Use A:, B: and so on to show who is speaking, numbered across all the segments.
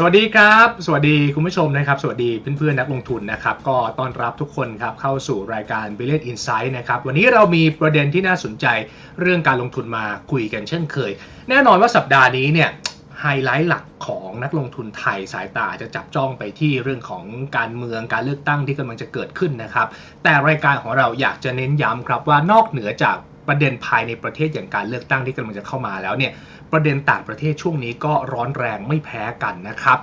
A: สวัสดีครับ สวัสดีคุณผู้ชมนะครับ สวัสดีเพื่อนๆนักลงทุนนะครับ ก็ต้อนรับทุกคนครับเข้าสู่รายการ b i l l i o n Insight นะครับ วันนี้เรามีประเด็นที่น่าสนใจเรื่องการลงทุนมาคุยกันเช่นเคย แน่นอนว่าสัปดาห์นี้เนี่ยไฮไลท์หลักของนักลงทุนไทยสายตาจะจับจ้องไปที่เรื่องของการเมืองการเลือกตั้งที่กำลังจะเกิดขึ้นนะครับ แต่รายการของเราอยากจะเน้นย้ำครับว่านอกเหนือจาก ประเด็นภายในประเทศอย่างการเลือกตั้งที่กำลังจะเข้ามาแล้วเนี่ยประเด็นต่างประเทศช่วงนี้ก็ร้อนแรงไม่แพ้กันนะครับ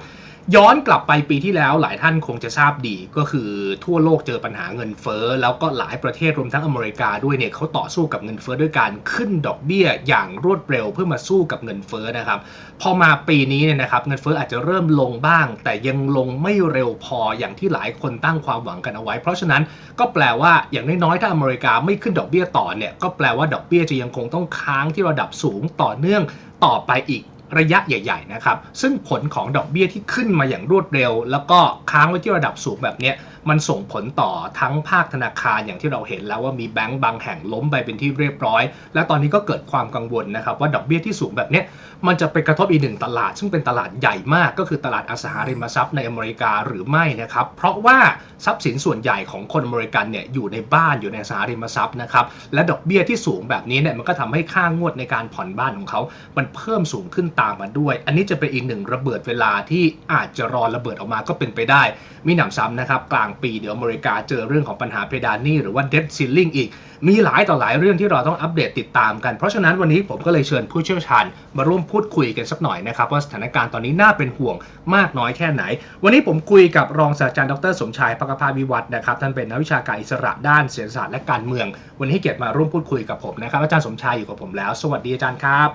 A: ย้อนกลับไปปีที่แล้วหลายท่านคงจะทราบดีก็คือทั่วโลกเจอปัญหาเงินเฟ้อ แล้วก็หลายประเทศรวมทั้งอเมริกาด้วยเนี่ยเขาต่อสู้กับเงินเฟ้อด้วยการขึ้นดอกเบี้ยอย่างรวดเร็วเพื่อมาสู้กับเงินเฟ้อนะครับพอมาปีนี้เนี่ยนะครับเงินเฟ้ออาจจะเริ่มลงบ้าง แต่ยังลงไม่เร็วพออย่างที่หลายคนตั้งความหวังกันเอาไว้ เพราะฉะนั้นก็แปลว่าอย่างน้อยๆถ้าอเมริกาไม่ขึ้นดอกเบี้ยต่อเนี่ยก็แปลว่าดอกเบี้ยจะยังคงต้องค้างที่ระดับสูงต่อเนื่องต่อไปอีก ระยะใหญ่ๆนะครับ ซึ่งผลของดอกเบี้ยที่ขึ้นมาอย่างรวดเร็ว แล้วก็ค้างไว้ที่ระดับสูงแบบเนี้ย มันส่งผลต่อทั้งภาคธนาคารอย่างที่เราเห็นแล้วว่ามีแบงก์บางแห่งล้มไปเป็นที่เรียบร้อย และตอนนี้ก็เกิดความกังวลนะครับว่าดอกเบี้ยที่สูงแบบนี้มันจะไปกระทบอีกหนึ่งตลาด ซึ่งเป็นตลาดใหญ่มากก็คือตลาดอสังหาริมทรัพย์ในอเมริกาหรือไม่นะครับเพราะว่าทรัพย์สินส่วนใหญ่ของคนอเมริกันเนี่ยอยู่ในบ้านอยู่ในอสังหาริมทรัพย์นะครับและดอกเบี้ยที่สูงแบบนี้เนี่ยมันก็ทำให้ค่างวดในการผ่อนบ้านของเขา มันเพิ่มสูงขึ้นตามมาด้วย อันนี้จะเป็นอีกหนึ่งระเบิดเวลาที่อาจจะรอระเบิดออกมาก็เป็นไปได้ มีหนำซ้ำนะครับกลางปีเดี๋ยวอเมริกาเจอเรื่องของปัญหาเพดานหนี้หรือว่า debt ceiling อีก มีหลายต่อหลายเรื่องที่เราต้องอัปเดตติดตามกัน เพราะฉะนั้นวันนี้ผมก็เลยเชิญผู้เชี่ยวชาญมาร่วมพูดคุยกันสักหน่อยนะครับว่าสถานการณ์ตอนนี้น่าเป็นห่วงมากน้อยแค่ไหน วันนี้ผมคุยกับรองศาสตราจารย์ดรสมชายปกภาวิวัฒน์นะครับท่านเป็นนักวิชาการอิสระด้านเศรษฐศาสตร์และการเมือง วันนี้เกียรติมาร่วมพูดคุยกับผมนะครับอาจารย์สมชายอยู่กับผมแล้ว สวัสดีอาจารย์ครับ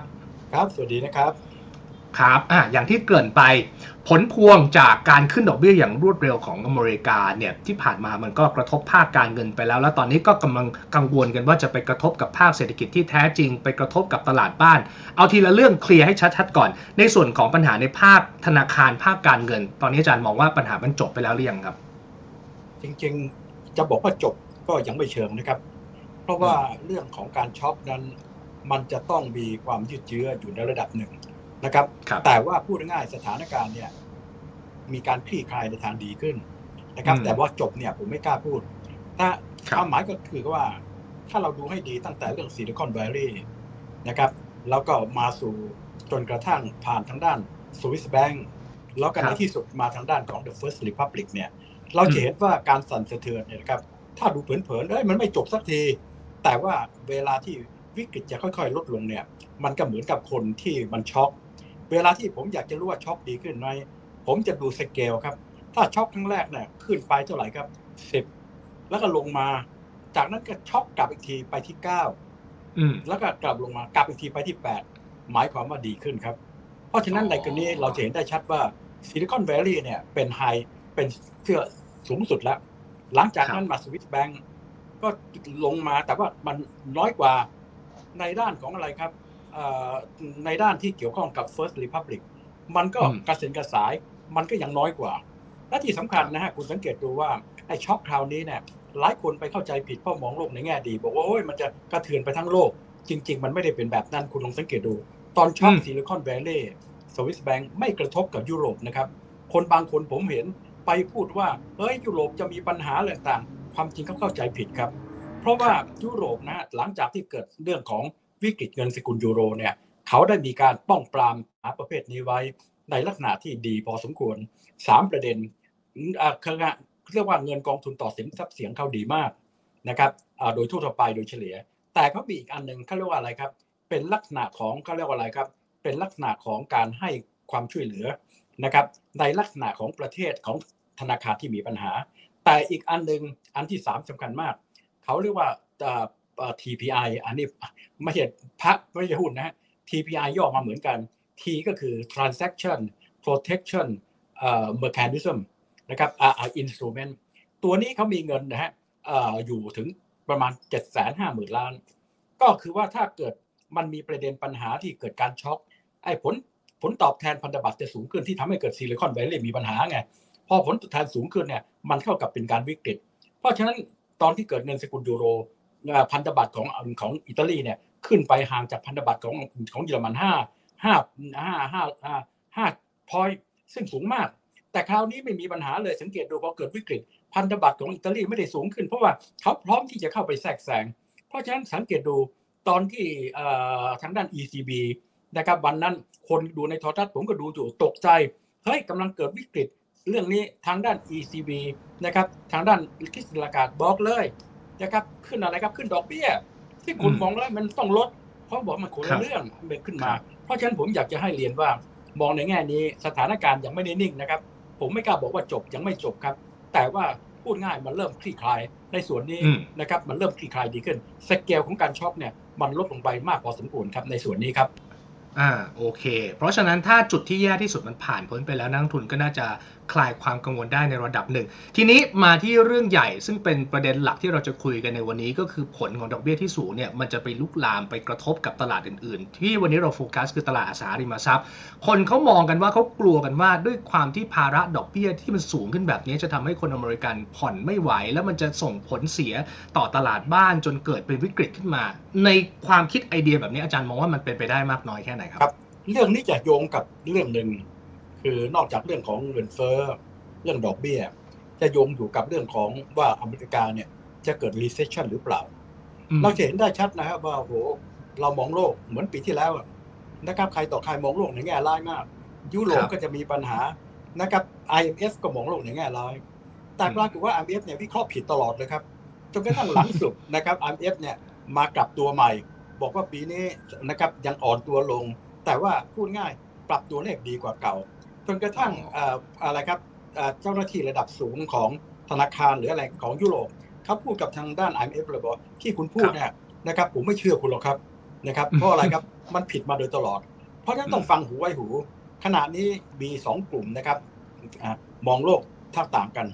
B: ครับ สวัสดีนะครับ
A: ครับอะอย่างที่เกริ่นไปผลพวงจากการขึ้นดอกเบี้ยอย่างรวดเร็วของอเมริกาเนี่ยที่ผ่านมามันก็กระทบภาคการเงินไปแล้ว แล้วตอนนี้ก็กำลังกังวลกันว่าจะไปกระทบกับภาคเศรษฐกิจที่แท้จริง ไปกระทบกับตลาดบ้าน เอาทีละเรื่องเคลียร์ให้ชัดๆก่อน ในส่วนของปัญหาในภาคธนาคารภาคการเงิน ตอนนี้อาจารย์มองว่าปัญหามันจบไปแล้วหรือยังครับ
B: จริงๆจะบอกว่าจบก็ยังไม่เชิงนะครับ เพราะว่าเรื่องของการช็อปนั้น มันจะต้องมีความยืดเยื้ออยู่ในระดับหนึ่ง นะครับ
A: ครับ
B: แต่ว่าพูดง่ายๆสถานการณ์เนี่ย มีการคลี่คลายในทางดีขึ้นนะครับ
A: อืม
B: แต่ว่าจบเนี่ยผมไม่กล้าพูดถ้า
A: ครับ
B: ความหมายก็คือว่า ถ้าเราดูให้ดีตั้งแต่เรื่องซิลิคอน v วล l ี y นะครับ แล้วก็มาสู่จนกระทั่งผ่านทางด้านสวิสแบง k แล้วก็ในที่สุดมาทางด้านของ The First Republic เนี่ย เราจะเห็นว่าการสั่นสะเทือนเนี่ยนะครับ ถ้าดูเผินๆเอ้ยมันไม่จบสักที แต่ว่าเวลาที่วิกฤตจะค่อยๆ ลดลงเนี่ย มันก็เหมือนกับคนที่มันช็อก เวลาที่ผมอยากจะรู้ว่าช็อกดีขึ้นไหมผมจะดูสเกลครับ ถ้าช็อกครั้งแรกเนี่ยขึ้นไปเท่าไหร่ครับสิบแล้วก็ลงมา จากนั้นก็ช็อกกลับอีกทีไปที่เก้า
A: อืม
B: แล้วก็กลับลงมากลับอีกทีไปที่8หมายความว่าดีขึ้นครับ เพราะฉะนั้น
A: อ๋อ
B: ในกรณีเราจะเห็นได้ชัดว่าซิลิคอนแวล l ี y เนี่ยเป็นไฮเป็นเชื่อสูงสุดแล้ว หลังจากนั้นมาสวิตแบง k ก็ลงมาแต่ว่ามันน้อยกว่าในด้านของอะไรครับเอ่อ ในด้านที่เกี่ยวข้องกับ First Republic มันก็
A: อืม
B: กระเซ็นกระสายมันก็ยังน้อยกว่า และที่สำคัญนะฮะคุณสังเกตดูว่าไอ้ช็อคคราวนี้เนี่ยหลายคนไปเข้าใจผิดเพราะมองโลกในแง่ดี บอกว่าโอ้ยมันจะกระเทือนไปทั้งโลก จริง ๆ มันไม่ได้เป็นแบบนั้นคุณลองสังเกตดู ตอนช็อค
A: อืม
B: Silicon Valley สวิสแบงก์ไม่กระทบกับยุโรปนะครับ คนบางคนผมเห็นไปพูดว่าเฮ้ยยุโรปจะมีปัญหาอะไรต่างๆความจริงเขาเข้าใจผิดครับ เพราะว่ายุโรปนะฮะหลังจากที่เกิดเรื่องของ วิกฤตเงินสกุลยูโรเนี่ยเขาได้มีการป้องปรามปัญหาประเภทนี้ไว้ในลักษณะที่ดีพอสมควรสามประเด็นอ่าคือเรียกว่าเงินกองทุนต่อสินทรัพย์เสี่ยงเขาดีมากนะครับโดยทั่วไปโดยเฉลี่ย แต่เขามีอีกอันหนึ่งเขาเรียกว่าอะไรครับ เป็นลักษณะของเขาเรียกว่าอะไรครับ เป็นลักษณะของการให้ความช่วยเหลือนะครับ ในลักษณะของประเทศของธนาคารที่มีปัญหา แต่อีกอันหนึ่งอันที่สามสำคัญมาก เขาเรียกว่า TPI อันนี้ไม่ใช่พักไม่ใช่หุ้นนะ TPI ย่อมาเหมือนกัน T ก็คือ transaction protection mechanism นะครับอ่าอ่า instrument ตัวนี้เขามีเงินนะฮะเอ่อยู่ถึงประมาณ 7 5 0 0 0 0 ล้าน ก็คือว่าถ้าเกิดมันมีประเด็นปัญหาที่เกิดการช็อคไอ้ผลผลตอบแทนพันธบัตรจะสูงขึ้นที่ทำให้เกิดซิลิคอนแวลลีย์มีปัญหาไง พอผลตอบแทนสูงขึ้นเนี่ยมันเข้ากับเป็นการวิกฤต เพราะฉะนั้นตอนที่เกิดเงินสกุลยูโร พันธบัตรของของอิตาลีเนี่ยขึ้นไปห่างจากพันธบัตรของของเยอรมันห้าห้าห้าห้าห้าพอยซึ่งสูงมาก แต่คราวนี้ไม่มีปัญหาเลยสังเกตดูพอเกิดวิกฤต พันธบัตรของอิตาลีไม่ได้สูงขึ้น เพราะว่าเขาพร้อมที่จะเข้าไปแทรกแซงเพราะฉะนั้นสังเกตดูตอนที่ทางด้าน ECB นะครับวันนั้นคนดูในโทรทัศน์ผมก็ดูอยู่ตกใจเฮ้ยกำลังเกิดวิกฤต เรื่องนี้ทางด้าน ECB นะครับทางด้านคริสตลากาศบอกเลย นะครับขึ้นอะไรครับขึ้นดอกเบี้ย ที่คุณมองแล้วมันต้องลด เพราะบอกมันคนละเรื่องมันขึ้นมา เพราะฉะนั้นผมอยากจะให้เรียนว่ามองในแง่นี้สถานการณ์ยังไม่ได้นิ่งนะครับ ผมไม่กล้าบอกว่าจบยังไม่จบครับ แต่ว่าพูดง่ายมันเริ่มคลี่คลายในส่วนนี้นะครับมันเริ่มคลี่คลายดีขึ้นสเกลของการช็อคเนี่ยมันลดลงไปมากพอสมควรครับในส่วนนี้ครับ
A: อ่าโอเค เพราะฉะนั้นถ้าจุดที่แย่ที่สุดมันผ่านพ้นไปแล้วนักทุนก็น่าจะ คลายความกังวลได้ในระดับหนึ่ง ทีนี้มาที่เรื่องใหญ่ซึ่งเป็นประเด็นหลักที่เราจะคุยกันในวันนี้ก็คือผลของดอกเบี้ยที่สูงเนี่ยมันจะไปลุกลามไปกระทบกับตลาดอื่น ๆ ที่วันนี้เราโฟกัสคือตลาดอสังหาริมทรัพย์ คนเขามองกันว่าเขากลัวกันว่าด้วยความที่ภาระดอกเบี้ยที่มันสูงขึ้นแบบนี้จะทำให้คนอเมริกันผ่อนไม่ไหว แล้วมันจะส่งผลเสียต่อตลาดบ้านจนเกิดเป็นวิกฤตขึ้นมา ในความคิดไอเดียแบบนี้อาจารย์มองว่ามันเป็นไปได้มากน้อยแค่ไหนครับ
B: เรื่องนี้จะโยงกับเรื่องหนึ่ง คือนอกจากเรื่องของเงินเฟ้อเรื่องดอกเบี้ย จะโยงอยู่กับเรื่องของว่าอเมริกาเนี่ยจะเกิด recession หรือเปล่า เราเห็นได้ชัดนะครับว่าโหเรามองโลกเหมือนปีที่แล้วนะครับใครต่อใครมองโลกในแง่ร้ายมาก ยุโรปก็จะมีปัญหานะครับ IMF ก็มองโลกในแง่ร้าย แต่ปรากฏว่า IMF เนี่ยวิเคราะห์ผิดตลอดเลยครับจนกระทั่งหลังสุดนะครับ IMF เนี่ยมากลับตัวใหม่ บอกว่าปีนี้นะครับยังอ่อนตัวลง แต่ว่าพูดง่ายปรับตัวเลขดีกว่าเก่า จนกระทั่งอะไรครับเจ้าหน้าที่ระดับสูงของธนาคารหรืออะไรของยุโรปเขาพูดกับทางด้าน IMF เลยบอกที่คุณพูดเนี่ยนะครับ ผมไม่เชื่อคุณหรอกครับนะครับ เพราะอะไรครับมันผิดมาโดยตลอด เพราะฉะนั้นต้องฟังหูไว้หู ขณะนี้มีสองกลุ่มนะครับมองโลกท่าต่างกัน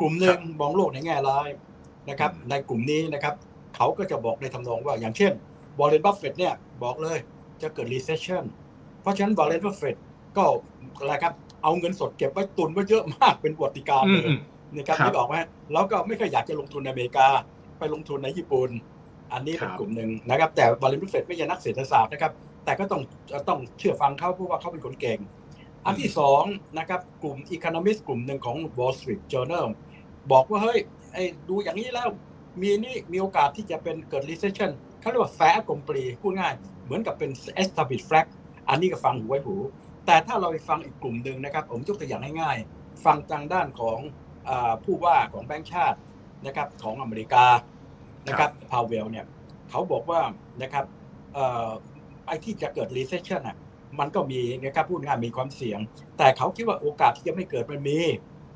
B: กลุ่มหนึ่งมองโลกในแง่ร้ายนะครับ ในกลุ่มนี้นะครับ เขาก็จะบอกในทำนองว่าอย่างเช่น Warren Buffett เนี่ยบอกเลยจะเกิด recession เพราะฉะนั้น Warren Buffett ก็อะไรครับเอาเงินสดเก็บไว้ตุนไว้เยอะมากเป็นประวัติการณ์เลยนะครับไม่บอกไหมแล้วก็ไม่เคยอยากจะลงทุนในอเมริกา ไปลงทุนในญี่ปุ่นอันนี้เป็นกลุ่มหนึ่งนะครับ แต่วาร์เรนบุฟเฟตไม่ใช่นักเศรษฐศาสตร์นะครับ แต่ก็ต้องต้องเชื่อฟังเขาเพราะว่าเขาเป็นคนเก่ง อันที่สองนะครับกลุ่มอีคอนมิสกลุ่มหนึ่งของ Wall Street Journal บอกว่าเฮ้ยไอ้ดูอย่างนี้แล้วมีนี่มีโอกาสที่จะเป็นเกิด recession เขาเรียกว่าแฟร์กลมปรีพูดง่าย เหมือนกับเป็น establish flag อันนี้ก็ฟังหูไว้หู แต่ถ้าเราไปฟังอีกกลุ่มหนึ่งนะครับ ผมยกตัวอย่างง่ายๆ ฟังทางด้านของผู้ว่าของแบงก์ชาตินะครับของอเมริกานะครับพาวเวลเนี่ยเขาบอกว่านะครับไอ้ที่จะเกิด recession อะมันก็มีนะครับพูดง่ายมีความเสี่ยง แต่เขาคิดว่าโอกาสที่จะไม่เกิดมันมี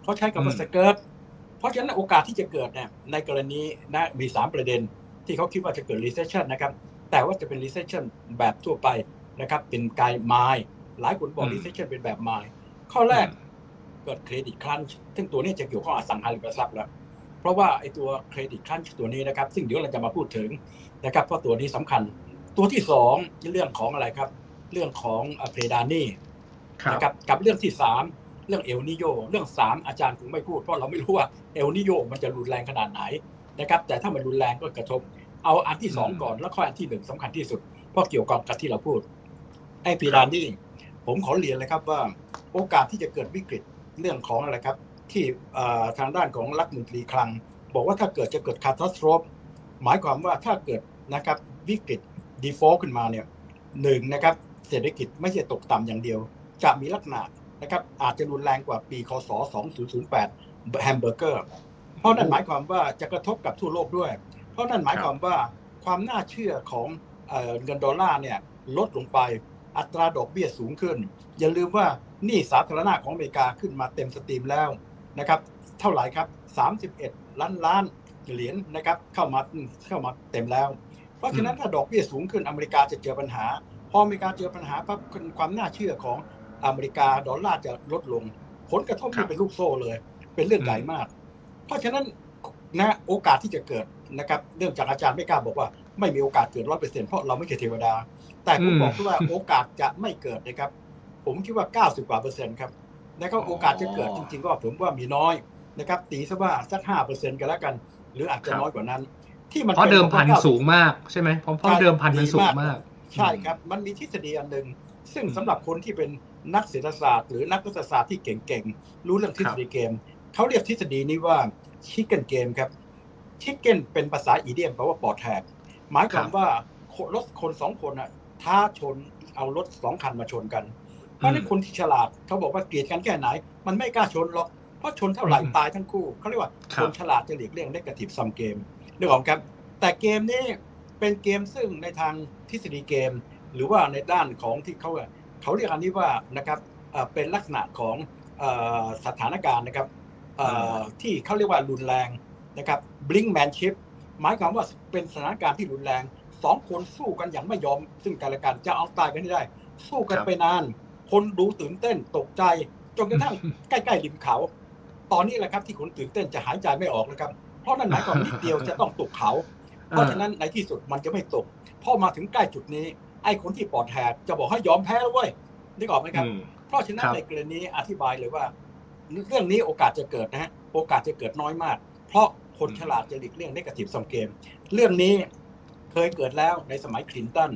B: เขาใช้คำว่า skirt เพราะฉะนั้นโอกาสที่จะเกิดเนี่ยในกรณีนะมี 3 ประเด็น ที่เขาคิดว่าจะเกิด recession นะครับแต่ว่าจะเป็น recession แบบทั่วไปนะครับเป็นกายไม้ หลายคนบอก recession เป็นแบบไม้ข้อแรกเกิดเครดิตครันช์ซึ่งตัวนี้จะเกี่ยวข้องอสังหาริมทรัพย์แล้ว เพราะว่าไอ้ตัวเครดิตครันช์ตัวนี้นะครับ ซึ่งเดี๋ยวเราจะมาพูดถึงนะครับเพราะตัวนี้สำคัญ ตัวที่สองเรื่องของอะไรครับ เรื่องของเพดานนี่นะครับกับเรื่องที่สามเรื่องเอลนิโยเรื่องสามอาจารย์คงไม่พูดเพราะเราไม่รู้ว่าเอลนิโยมันจะรุนแรงขนาดไหนนะครับ แต่ถ้ามันรุนแรงก็กระทบ เอาอันที่สองก่อนแล้วค่อยอันที่หนึ่งสำคัญที่สุดเพราะเกี่ยวกับกับที่เราพูดไอ้เพดานหนี้ ผมขอเรียนเลยครับว่าโอกาสที่จะเกิดวิกฤตเรื่องของอะไรครับ ที่ทางด้านของรัฐมนตรีคลัง บอกว่าถ้าเกิดจะเกิด catastrophe หมายความว่าถ้าเกิดนะครับวิกฤต default ขึ้นมาเนี่ยหนึ่งนะครับเศรษฐกิจไม่ใช่ตกต่ำอย่างเดียว จะมีลักษณะนะครับอาจจะรุนแรงกว่าปีคศ 2008 แฮมเบอร์เกอร์ เพราะนั่นหมายความว่าจะกระทบกับทั่วโลกด้วย เพราะนั่นหมายความว่าความน่าเชื่อของเงินดอลลาร์เนี่ยลดลงไป อัตราดอกเบี้ยสูงขึ้น อย่าลืมว่าหนี้สาธารณะของอเมริกาขึ้นมาเต็ม stream แล้วนะครับ เท่าไหร่ครับ 31 ล้านล้านเหรียญนะครับเข้ามาเข้ามาเต็มแล้ว เพราะฉะนั้นถ้าดอกเบี้ยสูงขึ้นอเมริกาจะเจอปัญหา พออเมริกาเจอปัญหาปั๊บความน่าเชื่อของอเมริกาดอลลาร์จะลดลง ผลกระทบที่เป็นลูกโซ่เลย เป็นเรื่องใหญ่มาก เพราะฉะนั้นนะโอกาสที่จะเกิดนะครับเนื่องจากอาจารย์ไม่กล้าบอกว่า ไม่มีโอกาสเกิดร้อยเปอร์เซ็นต์เพราะเราไม่ใช่เทวดา แต่ผมบอกว่าโอกาสจะไม่เกิดนะครับ ผมคิดว่าเก้าสิบกว่าเปอร์เซ็นต์ครับนะครับโอกาสจะเกิดจริงๆก็ผมว่ามีน้อยนะครับ ตีซะว่าสักห้าเปอร์เซ็นต์กันแล้วกัน หรืออาจจะน้อยกว่านั้น
A: ที่มันเพราะเดิมพันสูงมากใช่ไหมเพราะเดิมพันมันสูงมาก
B: ใช่ครับ มันมีทฤษฎีอันหนึ่งซึ่งสำหรับคนที่เป็นนักเศรษฐศาสตร์ หรือนักรัฐศาสตร์ที่เก่งๆรู้เรื่องทฤษฎีเกมเขาเรียกทฤษฎีนี้ว่าชิคเก้นเกมครับชิคเก้นเป็นภาษาอีเดียมแปลว่าปอดแทก หมายความว่ารถคนสองคนอะท้าชนเอารถสองคันมาชนกันเพราะนั้นคนที่ฉลาดเขาบอกว่าเกลียดกันแค่ไหน มันไม่กล้าชนหรอกเพราะชนเท่าไหร่ตายทั้งคู่เขาเรียกว่าคนฉลาดจะหลีกเลี่ยงได้กระติบซัมเกมเรื่องของครับ แต่เกมนี้เป็นเกมซึ่งในทางทฤษฎีเกม หรือว่าในด้านของที่เขาเขาเรียกอันนี้ว่านะครับเป็นลักษณะของสถานการณ์นะครับที่เขาเรียกว่ารุนแรงนะครับ brinkmanship หมายความว่าเป็นสถานการณ์ที่รุนแรงสองคนสู้กันอย่างไม่ยอม ซึ่งกันและกันจะเอาตายกันให้ได้ สู้กันไปนาน คนดูตื่นเต้นตกใจจนกระทั่งใกล้ๆริมเขา ตอนนี้แหละครับที่คนตื่นเต้นจะหายใจไม่ออกนะครับ เพราะนั่นหมายความนิดเดียวจะต้องตกเขา เพราะฉะนั้นในที่สุดมันจะไม่ตกพอมาถึงใกล้จุดนี้ ไอ้คนที่ปลอดแหกจะบอกให้ยอมแพ้แล้วเว้ยนึกออกไหมครับ เพราะฉะนั้นในกรณีอธิบายเลยว่า เรื่องนี้โอกาสจะเกิดนะฮะโอกาสจะเกิดน้อยมาก เพราะ คนฉลาดจะหลีกเลี่ยงได้กระติบซัมเกม เรื่องนี้เคยเกิดแล้วในสมัยคลินตัน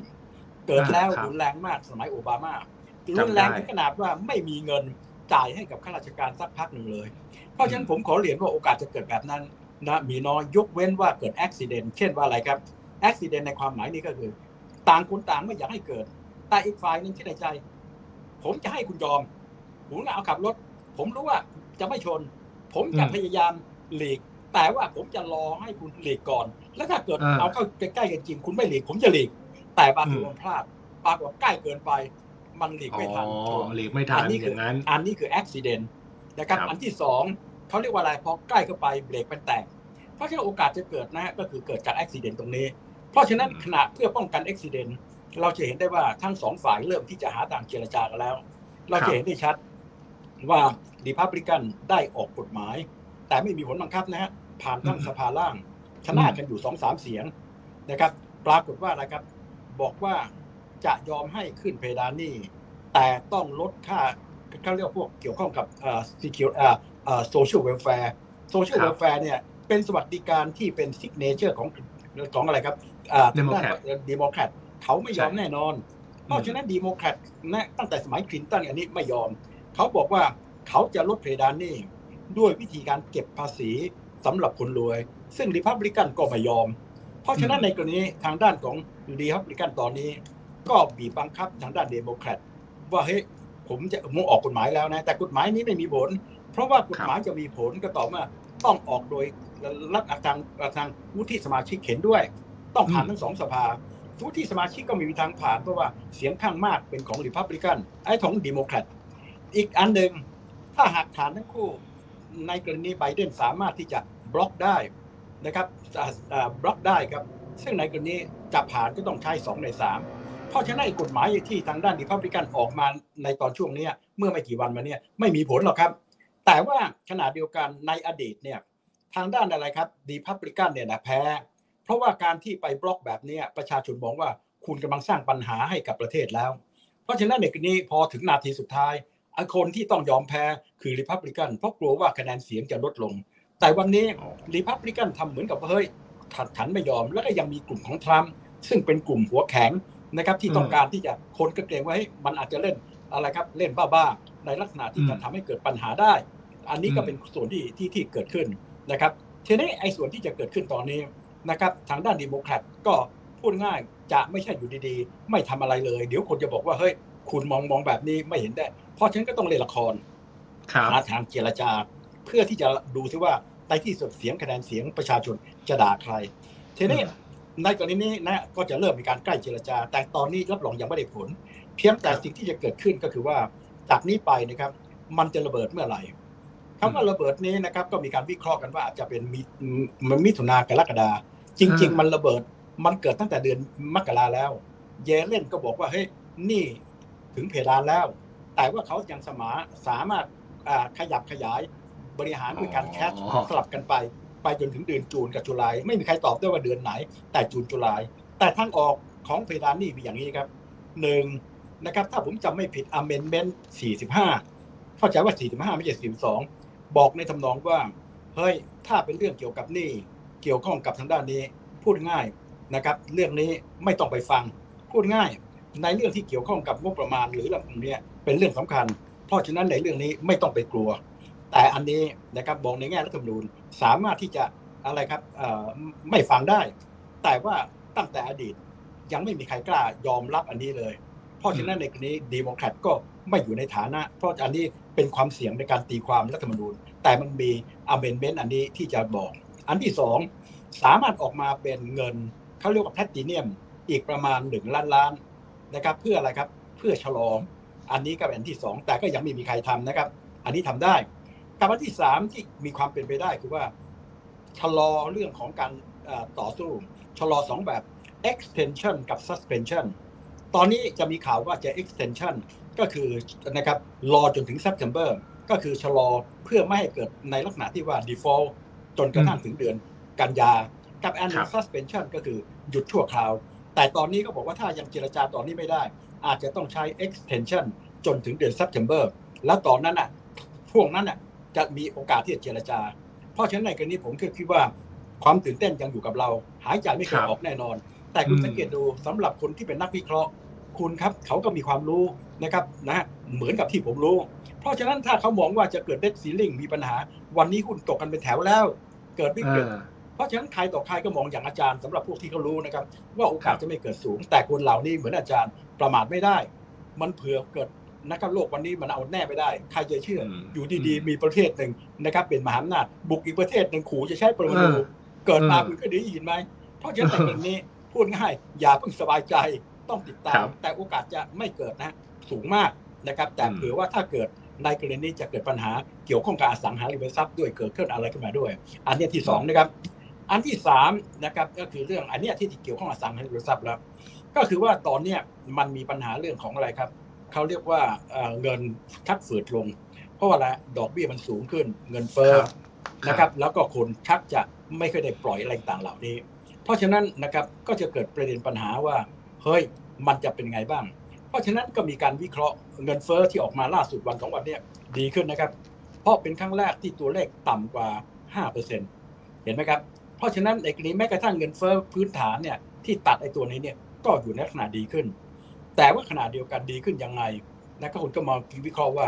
B: เกิดแล้วรุนแรงมากสมัยโอบามา รุนแรงถึงขนาดว่าไม่มีเงินจ่ายให้กับข้าราชการสักพักหนึ่งเลย เพราะฉะนั้นผมขอเรียนว่าโอกาสจะเกิดแบบนั้นนะมีน้อยยกเว้นว่าเกิดอุบิเหตุเช่นว่าอะไรครับอุบิเหตุในความหมายนี้ก็คือ ต่างคนต่างไม่อยากให้เกิด แต่อีกฝ่ายหนึ่งที่ในใจ ผมจะให้คุณยอมผมเอาขับรถ ผมรู้ว่าจะไม่ชน ผมจะพยายามหลีก แต่ว่าผมจะรอให้คุณหลีกก่อน แล้วถ้าเกิดเอาเข้าใกล้ๆกันจริง คุณไม่หลีกผมจะหลีก แต่บางทีผมพลาดปรากฏใกล้เกินไป มันหลีกไม่ทัน
A: หลีกไม่ทัน
B: อันนี้คืออันนี้คืออุบิเหตุนะครับ อันที่สองเขาเรียกว่าอะไรพอใกล้เข้าไปเบรกมันแตก เพราะฉะนั้นโอกาสจะเกิดนะก็คือเกิดจากอุบิเหตุตรงนี้ เพราะฉะนั้นขณะเพื่อป้องกันอุบิเหตุเราจะเห็นได้ว่าทั้งสองฝ่ายเริ่มที่จะหาทางเจรจากันแล้ว เราจะเห็นได้ชัดว่าดีพับลิกันได้ออกกฎหมาย แต่ไม่มีผลบังคับนะฮะผ่านทั้งสภาล่างชนะกันอยู่สองสามเสียงนะครับ ปรากฏว่าอะไรครับ บอกว่าจะยอมให้ขึ้นเพดานหนี้แต่ต้องลดค่าเขาเรียกพวกเกี่ยวข้องกับอ่า secu อ่าอ่า social welfare social welfare เนี่ยเป็นสวัสดิการที่เป็น signature ของของอะไรครับอ่า
A: เดโมแครต
B: เดโมแครตเขาไม่ยอมแน่นอน เพราะฉะนั้นเดโมแครตนะตั้งแต่สมัยคลินตันอันนี้ไม่ยอม เขาบอกว่าเขาจะลดเพดานหนี้ ด้วยวิธีการเก็บภาษีสำหรับคนรวย ซึ่งริพับลิกันก็ไม่ยอม เพราะฉะนั้นในกรณีทางด้านของริพับลิกันตอนนี้ ก็บีบบังคับทางด้านเดโมแครตว่าเฮ้ยผมจะมงออกกฎหมายแล้วนะ แต่กฎหมายนี้ไม่มีผล เพราะว่ากฎหมายจะมีผลก็ต่อเมื่อต้องออกโดยรัฐทางทางวุฒิสมาชิกเห็นด้วย ต้องผ่านทั้งสองสภาวุฒิสมาชิกก็มีทางผ่านเพราะว่าเสียงข้างมากเป็นของริพับลิกันไอ้ของเดโมแครตอีกอันหนึ่งถ้าหากผ่านทั้งคู่ ในกรณีไบเดนสามารถที่จะบล็อกได้นะครับบล็อกได้ครับ ซึ่งในกรณีจะผ่านก็ต้องใช้ 2 ใน 3 เพราะฉะนั้นกฎหมายที่ทางด้านริพับลิกันออกมาในตอนช่วงนี้เมื่อไม่กี่วันมาเนี่ยไม่มีผลหรอกครับ แต่ว่าขณะเดียวกันในอดีตเนี่ยทางด้านอะไรครับดีพับลิกันเนี่ยนะแพ้ เพราะว่าการที่ไปบล็อกแบบนี้ประชาชนมองว่าคุณกำลังสร้างปัญหาให้กับประเทศแล้ว เพราะฉะนั้นในกรณีพอถึงนาทีสุดท้าย คนที่ต้องยอมแพ้คือริพับลิกันเพราะกลัวว่าคะแนนเสียงจะลดลง แต่วันนี้ริพับลิกันทำเหมือนกับเฮ้ยถัดถันไม่ยอม แล้วก็ยังมีกลุ่มของทรัมป์ซึ่งเป็นกลุ่มหัวแข็งนะครับที่ต้องการที่จะคนก็เกรงว่าเฮ้ยมันอาจจะเล่นอะไรครับเล่นบ้าๆในลักษณะที่จะทำให้เกิดปัญหาได้ อันนี้ก็เป็นส่วนที่ที่ที่เกิดขึ้นนะครับทีนี้ไอ้ส่วนที่จะเกิดขึ้นตอนนี้นะครับทางด้านดีโมแครตก็พูดง่ายจะไม่ใช่อยู่ดีๆ ไม่ทำอะไรเลย เดี๋ยวคนจะบอกว่าเฮ้ย คุณมองมองแบบนี้ไม่เห็นได้ เพราะฉะนั้นก็ต้องเล่นละครหาทางเจรจา เพื่อที่จะดูซิว่าในที่สุดเสียงคะแนนเสียงประชาชนจะด่าใครทีนี้ในกรณีนี้นะก็จะเริ่มมีการใกล้เจรจา แต่ตอนนี้รับรองยังไม่ได้ผล เพียงแต่สิ่งที่จะเกิดขึ้นก็คือว่าจากนี้ไปนะครับ มันจะระเบิดเมื่อไหร่คำว่าระเบิดนี้นะครับ ก็มีการวิเคราะห์กันว่าอาจจะเป็นมีมันมิถุนากรกฎาจริง ๆ มันระเบิด มันเกิดตั้งแต่เดือนมกราแล้ว เยเลนก็บอกว่าเฮ้ยนี่ ถึงเพดานแล้ว แต่ว่าเขายังสมาสามารถขยับขยายบริหารด้วยการแคชสลับกันไป ไปจนถึงเดือนจูนกับจุลายไม่มีใครตอบได้ว่าเดือนไหน แต่จูนจุลายแต่ทางออกของเพดานนี่มีอย่างนี้ครับหนึ่งนะครับ ถ้าผมจำไม่ผิด Amendment 45 เข้าใจว่า 45 ไม่ใช่42 บอกในทำนองว่า เฮ้ย ถ้าเป็นเรื่องเกี่ยวกับนี่ เกี่ยวข้องกับทางด้านนี้ พูดง่ายนะครับ เรื่องนี้ไม่ต้องไปฟัง พูดง่าย ในเรื่องที่เกี่ยวข้องกับงบประมาณหรือเรื่องพวกนี้เป็นเรื่องสำคัญ เพราะฉะนั้นในเรื่องนี้ไม่ต้องไปกลัว แต่อันนี้นะครับมองในแง่รัฐธรรมนูญสามารถที่จะอะไรครับไม่ฟังได้ แต่ว่าตั้งแต่อดีตยังไม่มีใครกล้ายอมรับอันนี้เลย เพราะฉะนั้นในกรณีดีโมแครตก็ไม่อยู่ในฐานะ เพราะอันนี้เป็นความเสี่ยงในการตีความรัฐธรรมนูญ แต่มันมีอเมนเมนต์อันนี้ที่จะบอก อันที่สองสามารถออกมาเป็นเงินเขาเรียกว่าแพตติเนียมอีกประมาณหนึ่งล้านล้าน นะครับ เพื่ออะไรครับเพื่อฉลอง อันนี้ก็เป็นที่สองแต่ก็ยังไม่มีใครทำนะครับ อันนี้ทำได้กับอันที่สามที่มีความเป็นไปได้คือว่าชะลอเรื่องของการต่อสู้ชะลอสองแบบ extension กับ suspension ตอนนี้จะมีข่าวว่าจะ extension ก็คือนะครับรอจนถึง September ก็คือชะลอเพื่อไม่ให้เกิดในลักษณะที่ว่า default จนกระทั่งถึงเดือนกันยา กับ a n n suspension ก็คือหยุดชั่วคราว แต่ตอนนี้ก็บอกว่าถ้ายังเจรจาตอนนี้ไม่ได้ อาจจะต้องใช้ extension จนถึงเดือน September แล้วตอนนั้นอะช่วงนั้นอะจะมีโอกาสที่จะเจรจา เพราะฉะนั้นในกรณีผมคิดว่าความตื่นเต้นยังอยู่กับเรา หายใจไม่เคยออกแน่นอน แต่คุณสังเกตดูสำหรับคนที่เป็นนักวิเคราะห์ คุณครับเขาก็มีความรู้นะครับนะเหมือนกับที่ผมรู้ เพราะฉะนั้นถ้าเขามองว่าจะเกิดเด็ดซีลิงมีปัญหา วันนี้คุณตกกันเป็นแถวแล้ว เกิดวิกฤต เพราะฉะนั้นใครต่อใครก็มองอย่างอาจารย์สำหรับพวกที่เขารู้นะครับ ว่าโอกาสจะไม่เกิดสูง แต่คนเหล่านี้เหมือนอาจารย์ประมาทไม่ได้ มันเผื่อเกิดนะครับโลกวันนี้มันเอาแน่ไม่ได้ ใครจะเชื่ออยู่ดีๆมีประเทศหนึ่งนะครับ เป็นมหาอำนาจบุกอีกประเทศหนึ่งขู่จะใช้ปรมาณูเกิดมาคุณก็ได้ยินไหมเพราะฉะนั้นในนี้พูดง่ายอย่าเพิ่งสบายใจต้องติดตาม แต่โอกาสจะไม่เกิดนะสูงมากนะครับ แต่เผื่อว่าถ้าเกิดในกรณีจะเกิดปัญหาเกี่ยวข้องกับอสังหาริมทรัพย์ด้วยเกิดขึ้นอะไรขึ้นมาด้วย อันนี้ที่สองนะครับ อันที่สามนะครับก็คือเรื่องอันนี้ที่เกี่ยวข้องกับอสังหาริมทรัพย์แล้วก็คือว่าตอนเนี้ยมันมีปัญหาเรื่องของอะไรครับเขาเรียกว่าเงินชักฝืดลง เพราะว่าอะไรดอกเบี้ยมันสูงขึ้น เงินเฟ้อนะครับ แล้วก็คนชักจะไม่เคยได้ปล่อยอะไรต่างเหล่านี้ เพราะฉะนั้นนะครับก็จะเกิดประเด็นปัญหาว่าเฮ้ยมันจะเป็นไงบ้าง เพราะฉะนั้นก็มีการวิเคราะห์เงินเฟ้อที่ออกมาล่าสุดวันสองวันนี้ดีขึ้นนะครับ เพราะเป็นครั้งแรกที่ตัวเลขต่ำกว่า 5%เห็นไหมครับ เพราะฉะนั้นในกรณีแม้กระทั่งเงินเฟ้อพื้นฐานเนี่ยที่ตัดไอ้ตัวนี้เนี่ยก็อยู่ในลักษณะดีขึ้น แต่ว่าขนาดเดียวกันดีขึ้นยังไงนะก็คนก็มองวิเคราะห์ว่า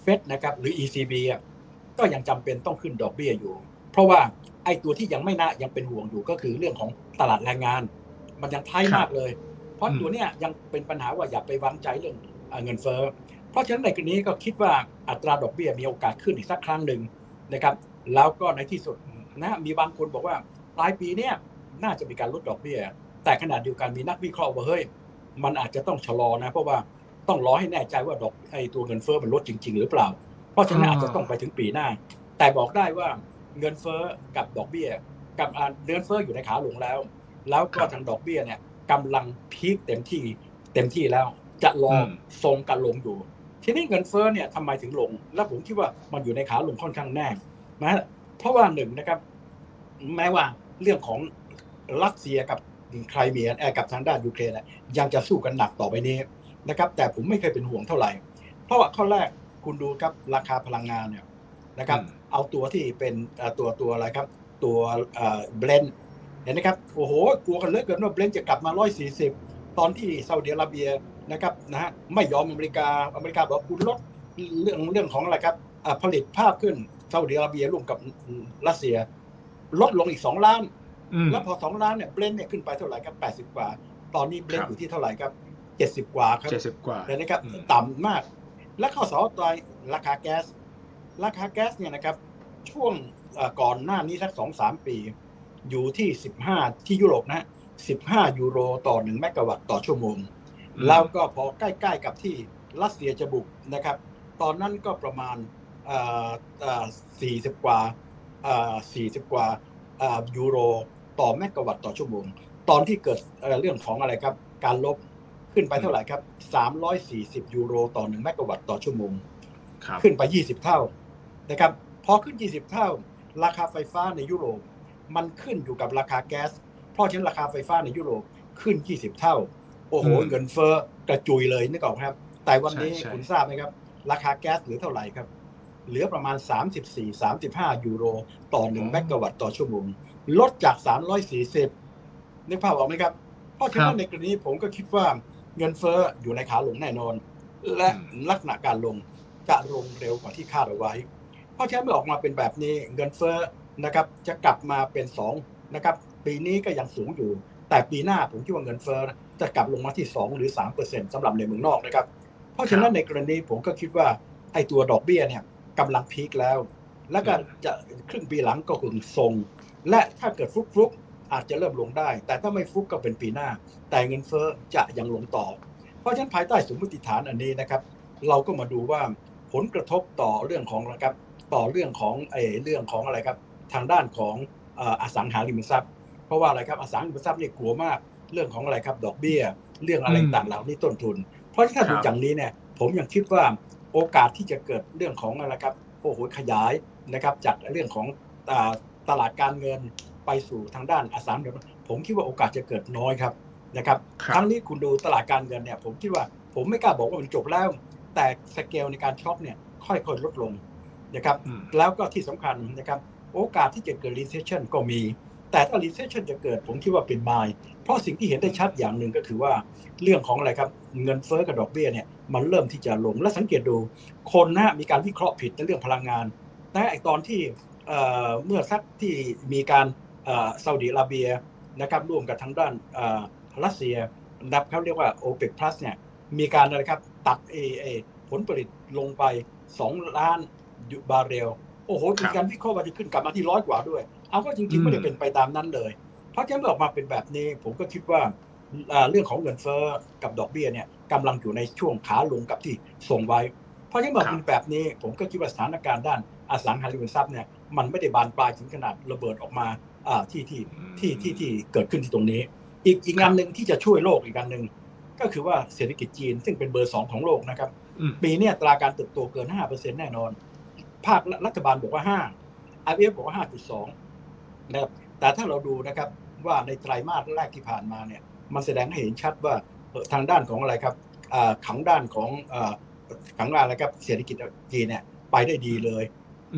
B: เฟดนะครับหรือ ECB อะก็ยังจำเป็นต้องขึ้นดอกเบี้ยอยู่ เพราะว่าไอ้ตัวที่ยังไม่น่ายังเป็นห่วงอยู่ก็คือเรื่องของตลาดแรงงาน มันยังท้ายมากเลย เพราะตัวเนี้ยยังเป็นปัญหาว่าอย่าไปวางใจเรื่องเงินเฟ้อเพราะฉะนั้นในกรณีก็คิดว่าอัตราดอกเบี้ยมีโอกาสขึ้นอีกสักครั้งหนึ่งนะครับ แล้วก็ในที่สุด นะมีบางคนบอกว่าปลายปีเนี้ยน่าจะมีการลดดอกเบี้ย แต่ขนาดเดียวกันมีนักวิเคราะห์ว่าเฮ้ยมันอาจจะต้องชะลอนะ เพราะว่าต้องรอให้แน่ใจว่าดอกไอ้ตัวเงินเฟ้อมันลดจริง ๆ หรือเปล่า เพราะฉะนั้นอาจจะต้องไปถึงปีหน้า แต่บอกได้ว่าเงินเฟ้อกับดอกเบี้ย กับเงินเฟ้ออยู่ในขาลงแล้ว แล้วก็ทางดอกเบี้ยเนี่ยกำลัง peak เต็มที่เต็มที่แล้ว จะรอทรงกันลงอยู่ทีนี้เงินเฟ้อเนี่ยทำไมถึงลง แล้วผมคิดว่ามันอยู่ในขาลงค่อนข้างแน่นะ เพราะว่าหนึ่งนะครับ แม้ว่าเรื่องของรัสเซียกับใครมีแอร์กับทางด้านยูเครนยังจะสู้กันหนักต่อไปนี้นะครับ แต่ผมไม่เคยเป็นห่วงเท่าไหร่ เพราะว่าข้อแรกคุณดูครับราคาพลังงานเนี่ยนะครับ เอาตัวที่เป็นตัวตัวอะไรครับ ตัวเบลนเห็นไหมครับโอ้โหกลัวกันเหลือเกินว่าเบลนจะกลับมา140 ตอนที่ซาอุดิอาระเบียนะครับนะฮะไม่ยอมอเมริกาอเมริกาบอกคุณลดเรื่องเรื่องของอะไรครับผลิตภาพขึ้น ซาอุดิอาระเบียร่วมกับรัสเซีย ลดลงอีก2ล้าน แล้วพอสองล้านเนี่ยเบลนเนี่ยขึ้นไปเท่าไหร่ครับแปดสิบกว่า ตอนนี้เบลนอยู่ที่เท่าไหร่ครับเจ็ดสิบกว่าครับ
A: เจ็ดสิบกว่า
B: เลยนะครับต่ำมาก และข้อสองต่อยราคาแก๊ส ราคาแก๊สเนี่ยนะครับ ช่วงก่อนหน้านี้สักสองสามปี อยู่ที่สิบห้าที่ยุโรปนะสิบห้ายูโรต่อหนึ่งเมกะวัตต์ต่อชั่วโมง แล้วก็พอใกล้ๆกับที่รัสเซียจะบุกนะครับ ตอนนั้นก็ประมาณ สี่สิบกว่าสี่สิบกว่ายูโร ต่อเมกะวัตต์ต่อชั่วโมง ตอนที่เกิดเรื่องของอะไรครับ การลบขึ้นไปเท่าไหร่ครับ340ยูโร ต่อ1เมกะวัตต์ต่อชั่วโมง ขึ้นไป20เท่านะครับพอขึ้น20เท่า ราคาไฟฟ้าในยุโรปมันขึ้นอยู่กับราคาแก๊ส เพราะฉะนั้นราคาไฟฟ้าในยุโรปขึ้น 20 เท่า โอ้โห เงินเฟ้อกระจุยเลยนึกออกครับ แต่วันนี้คุณทราบไหมครับ ราคาแก๊สเหลือเท่าไหร่ครับ เหลือประมาณ 34-35 ยูโร ต่อ 1 เมกะวัตต์ต่อชั่วโมง ลดจาก 340นึกภาพออกไหมครับ เพราะฉะนั้นในกรณีผมก็คิดว่าเงินเฟ้ออยู่ในขาลงแน่นอน และลักษณะการลงจะลงเร็วกว่าที่คาดเอาไว้ เพราะฉะนั้นเมื่อออกมาเป็นแบบนี้เงินเฟ้อนะครับจะกลับมาเป็น2นะครับปีนี้ก็ยังสูงอยู่ แต่ปีหน้าผมคิดว่าเงินเฟ้อจะกลับลงมาที่ 2 หรือ3%สำหรับในเมืองนอกนะครับ เพราะฉะนั้นในกรณีผมก็คิดว่าไอ้ตัวดอกเบี้ยเนี่ย กำลังพีคแล้ว แล้วก็จะครึ่งปีหลังก็คงทรง และถ้าเกิดฟุกฟุกอาจจะเริ่มลงได้ แต่ถ้าไม่ฟุกก็เป็นปีหน้า แต่เงินเฟ้อจะยังลงต่อ เพราะฉะนั้นภายใต้สมมติฐานอันนี้นะครับ เราก็มาดูว่าผลกระทบต่อเรื่องของนะครับต่อเรื่องของเอเรื่องของอะไรครับทางด้านของอสังหาริมทรัพย์ เพราะว่าอะไรครับอสังหาริมทรัพย์นี่กลัวมากเรื่องของอะไรครับดอกเบี้ย เรื่องอะไรต่างเหล่านี้ต้นทุน เพราะฉะนั้นดูอย่างนี้เนี่ยผมยังคิดว่า โอกาสที่จะเกิดเรื่องของอะไรครับโอ้โหขยายนะครับ จากเรื่องของตลาดการเงินไปสู่ทางด้านอสังหาริมผมคิดว่าโอกาสจะเกิดน้อยครับนะครับทั้งนี้คุณดูตลาดการเงินเนี่ย ผมคิดว่าผมไม่กล้าบอกว่ามันจบแล้ว แต่สเกลในการช็อปเนี่ยค่อยๆลดลงนะครับ แล้วก็ที่สำคัญนะครับ โอกาสที่จะเกิด recession ก็มี แต่ถ้า recession จะเกิดผมคิดว่าเป็นไมเพราะสิ่งที่เห็นได้ชัดอย่างหนึ่งก็คือว่าเรื่องของอะไรครับ เงินเฟ้อกับดอกเบี้ยเนี่ย มันเริ่มที่จะลงและสังเกตดู คนนะมีการวิเคราะห์ผิดในเรื่องพลังงานแต่ไอตอนที่เมื่อสักที่มีการซาอุดิอาระเบียนะครับร่วมกับทางด้านรัสเซียนับเขาเรียกว่า OPEC Plus เนี่ยมีการอะไรครับตัดเอเอผลผลิตลงไป 2 ล้านบาร์เรลโอ้โหมีการวิเคราะห์ว่าจะขึ้นกลับมาที่ร้อยกว่าด้วย เอาก็จริงๆไม่ได้เป็นไปตามนั้นเลย เพราะฉะนั้นออกมาเป็นแบบนี้ ผมก็คิดว่าเรื่องของเงินเฟ้อกับดอกเบี้ยเนี่ย กำลังอยู่ในช่วงขาลงกับที่ส่งไว้ เพราะฉะนั้นบอกเป็นแบบนี้ ผมก็คิดว่าสถานการณ์ด้านอสังหาริมทรัพย์เนี่ยมันไม่ได้บานปลายถึงขนาดระเบิดออกมาที่ที่ที่ที่ที่เกิดขึ้นที่ตรงนี้ อีกอีกงานหนึ่งที่จะช่วยโลกอีกการหนึ่งก็คือว่าเศรษฐกิจจีนซึ่งเป็นเบอร์สองของโลกนะครับ ปีนี้อัตราการเติบโตเกินห้าเปอร์เซ็นแน่นอน ภาครัฐบาลบอกว่าห้า IMF บอกว่าห้าจุดสองนะครับแต่ถ้าเราดูนะครับว่าในไตรมาสแรกที่ผ่านมาเนี่ยมันแสดงให้เห็นชัดว่า ทางด้านของอะไรครับทางด้านของทางด้านอะไรครับเศรษฐกิจจีนเนี่ยไปได้ดีเลย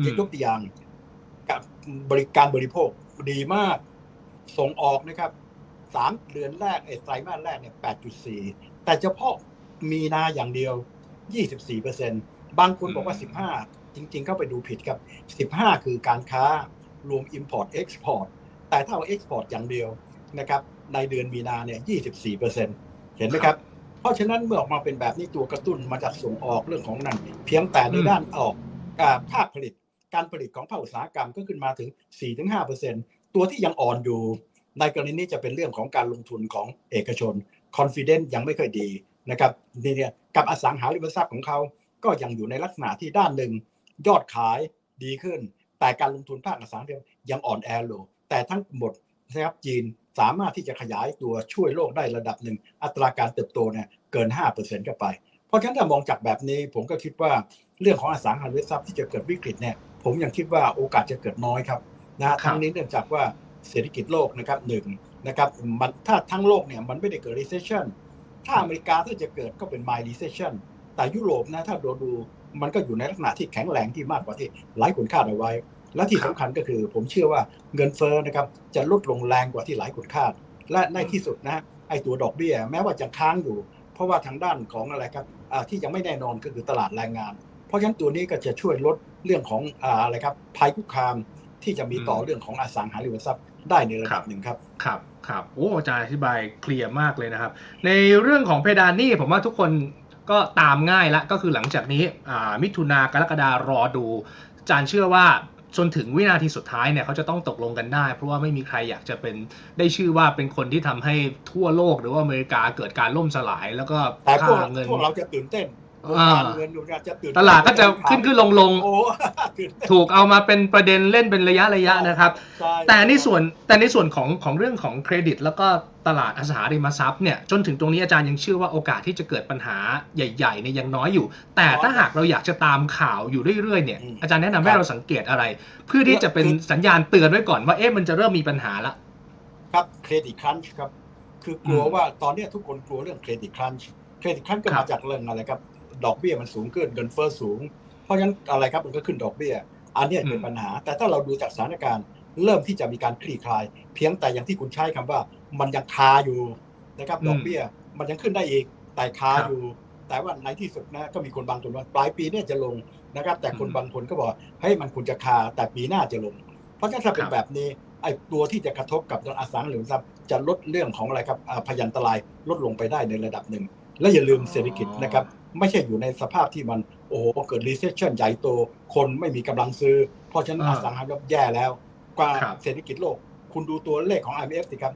B: ยกตัวอย่างภาคบริการบริโภคดีมาก ส่งออกนะครับสามเดือนแรกไอ้ไตรมาสแรกเนี่ยแปดจุดสี่แต่เฉพาะมีนาอย่างเดียวยี่สิบสี่เปอร์เซ็นบางคนบอกว่าสิบห้าจริง ๆ เข้าไปดูผิดครับสิบห้าคือการค้ารวม Import Export แต่ถ้าเอา Export อย่างเดียวนะครับในเดือนมีนาเนี่ยยี่สิบสี่เปอร์เซ็นเห็นไหมครับ เพราะฉะนั้นเมื่อออกมาเป็นแบบนี้ตัวกระตุ้นมาจากส่งออกเรื่องของนั้นเพียงแต่ในด้านออกภาคผลิตการผลิตของภาคอุตสาหกรรมก็ขึ้นมาถึง 4-5%ตัวที่ยังอ่อนอยู่ ในกรณีนี้จะเป็นเรื่องของการลงทุนของเอกชน confidence ยังไม่ค่อยดีนะครับนี่เนี่ยกับอสังหาริมทรัพย์ของเขาก็ยังอยู่ในลักษณะที่ด้านหนึ่ง ยอดขายดีขึ้น แต่การลงทุนภาคอสังหาริมยังอ่อนแอลงแต่ทั้งหมด นะครับจีนสามารถที่จะขยายตัวช่วยโลกได้ระดับหนึ่ง อัตราการเติบโตเนี่ยเกิน 5%ก็ไป เพราะฉะนั้นถ้ามองจากแบบนี้ผมก็คิดว่าเรื่องของอสังหาริมทรัพย์ที่จะเกิดวิกฤตเนี่ยผมยังคิดว่าโอกาสจะเกิดน้อยครับนะทั้งนี้เนื่องจากว่าเศรษฐกิจโลกนะครับหนึ่งนะครับมันถ้าทั้งโลกเนี่ยมันไม่ได้เกิด recession ถ้าอเมริกาถ้าจะเกิดก็เป็น mild recession แต่ยุโรปนะถ้าดูดูมันก็อยู่ในลักษณะที่แข็งแรงที่มากกว่าที่หลายคนคาดเอาไว้ และที่สำคัญก็คือ ผมเชื่อว่าเงินเฟ้อนะครับจะลดลงแรงกว่าที่หลายคนคาด และในที่สุดนะไอตัวดอกเบี้ย แม้ว่าจะค้างอยู่ เพราะว่าทางด้านของอะไรครับที่ยังไม่แน่นอนก็คือตลาดแรงงาน เพราะฉะนั้นตัวนี้ก็จะช่วยลดเรื่องของอะไรครับภัยคุกคามที่จะมีต่อเรื่องของอสังหาริมทรัพย์ได้ในระดับหนึ่งครับ
A: ครับ ครับ โอ้อาจารย์อธิบายเคลียร์มากเลยนะครับ ในเรื่องของเพดานนี่ผมว่าทุกคนก็ตามง่ายละ ก็คือหลังจากนี้มิถุนากรกฎารอดูอาจารย์เชื่อว่า จนถึงวินาทีสุดท้ายเนี่ยเขาจะต้องตกลงกันได้ เพราะว่าไม่มีใครอยากจะเป็นได้ชื่อว่าเป็นคนที่ทำให้ทั่วโลกหรือว่าอเมริกาเกิดการล่มสลายแล้วก็
B: ค่าเงินพวกเราจะตื่นเต้น
A: เงินจะตื่นตลาดก็จะขึ้นขึ้นลงลงถูกเอามาเป็นประเด็นเล่นเป็นระยะระยะนะครับ แต่ในส่วนแต่ในส่วนของของเรื่องของเครดิต แล้วก็ตลาดอสังหาริมทรัพย์เนี่ยจนถึงตรงนี้อาจารย์ยังเชื่อว่าโอกาสที่จะเกิดปัญหาใหญ่ๆเนี่ยยังน้อยอยู่ แต่ถ้าหากเราอยากจะตามข่าวอยู่เรื่อยๆเนี่ยอาจารย์แนะนำให้เราสังเกตอะไร เพื่อที่จะเป็นสัญญาณเตือนไว้ก่อนว่าเอ๊ะมันจะเริ่มมีปัญหาละ
B: ครับ credit crunch ครับคือกลัวว่าตอนนี้ทุกคนกลัวเรื่อง credit crunch credit crunch ก็มาจากเรื่องอะไรครับ ดอกเบี้ยมันสูงขึ้นเงินเฟ้อสูง เพราะฉะนั้นอะไรครับมันก็ขึ้นดอกเบี้ย อันนี้เป็นปัญหา แต่ถ้าเราดูจากสถานการณ์ เริ่มที่จะมีการคลี่คลาย เพียงแต่อย่างที่คุณใช้คำว่า มันยังคาอยู่นะครับดอกเบี้ยมันยังขึ้นได้อีกแต่คาอยู่ แต่ว่าในที่สุดนะก็มีคนบางคนว่าปลายปีเนี่ยจะลงนะครับ แต่คนบางคนก็บอกเฮ้ยมันควรจะคาแต่ปีหน้าจะลง เพราะฉะนั้นถ้าเป็นแบบนี้ไอ้ตัวที่จะกระทบกับอสังหาริมทรัพย์จะลดเรื่องของอะไรครับพยันตรายลดลงไปได้ในระดับหนึ่ง และอย่าลืมเศรษฐกิจนะครับ ไม่ใช่อยู่ในสภาพที่มันโอ้โหเกิด recession ใหญ่โตคนไม่มีกำลังซื้อ เพราะฉะนั้นอสังหาริมทรัพย์แย่แล้วกว่าเศรษฐกิจโลก คุณดูตัวเลขของ IMF สิครับ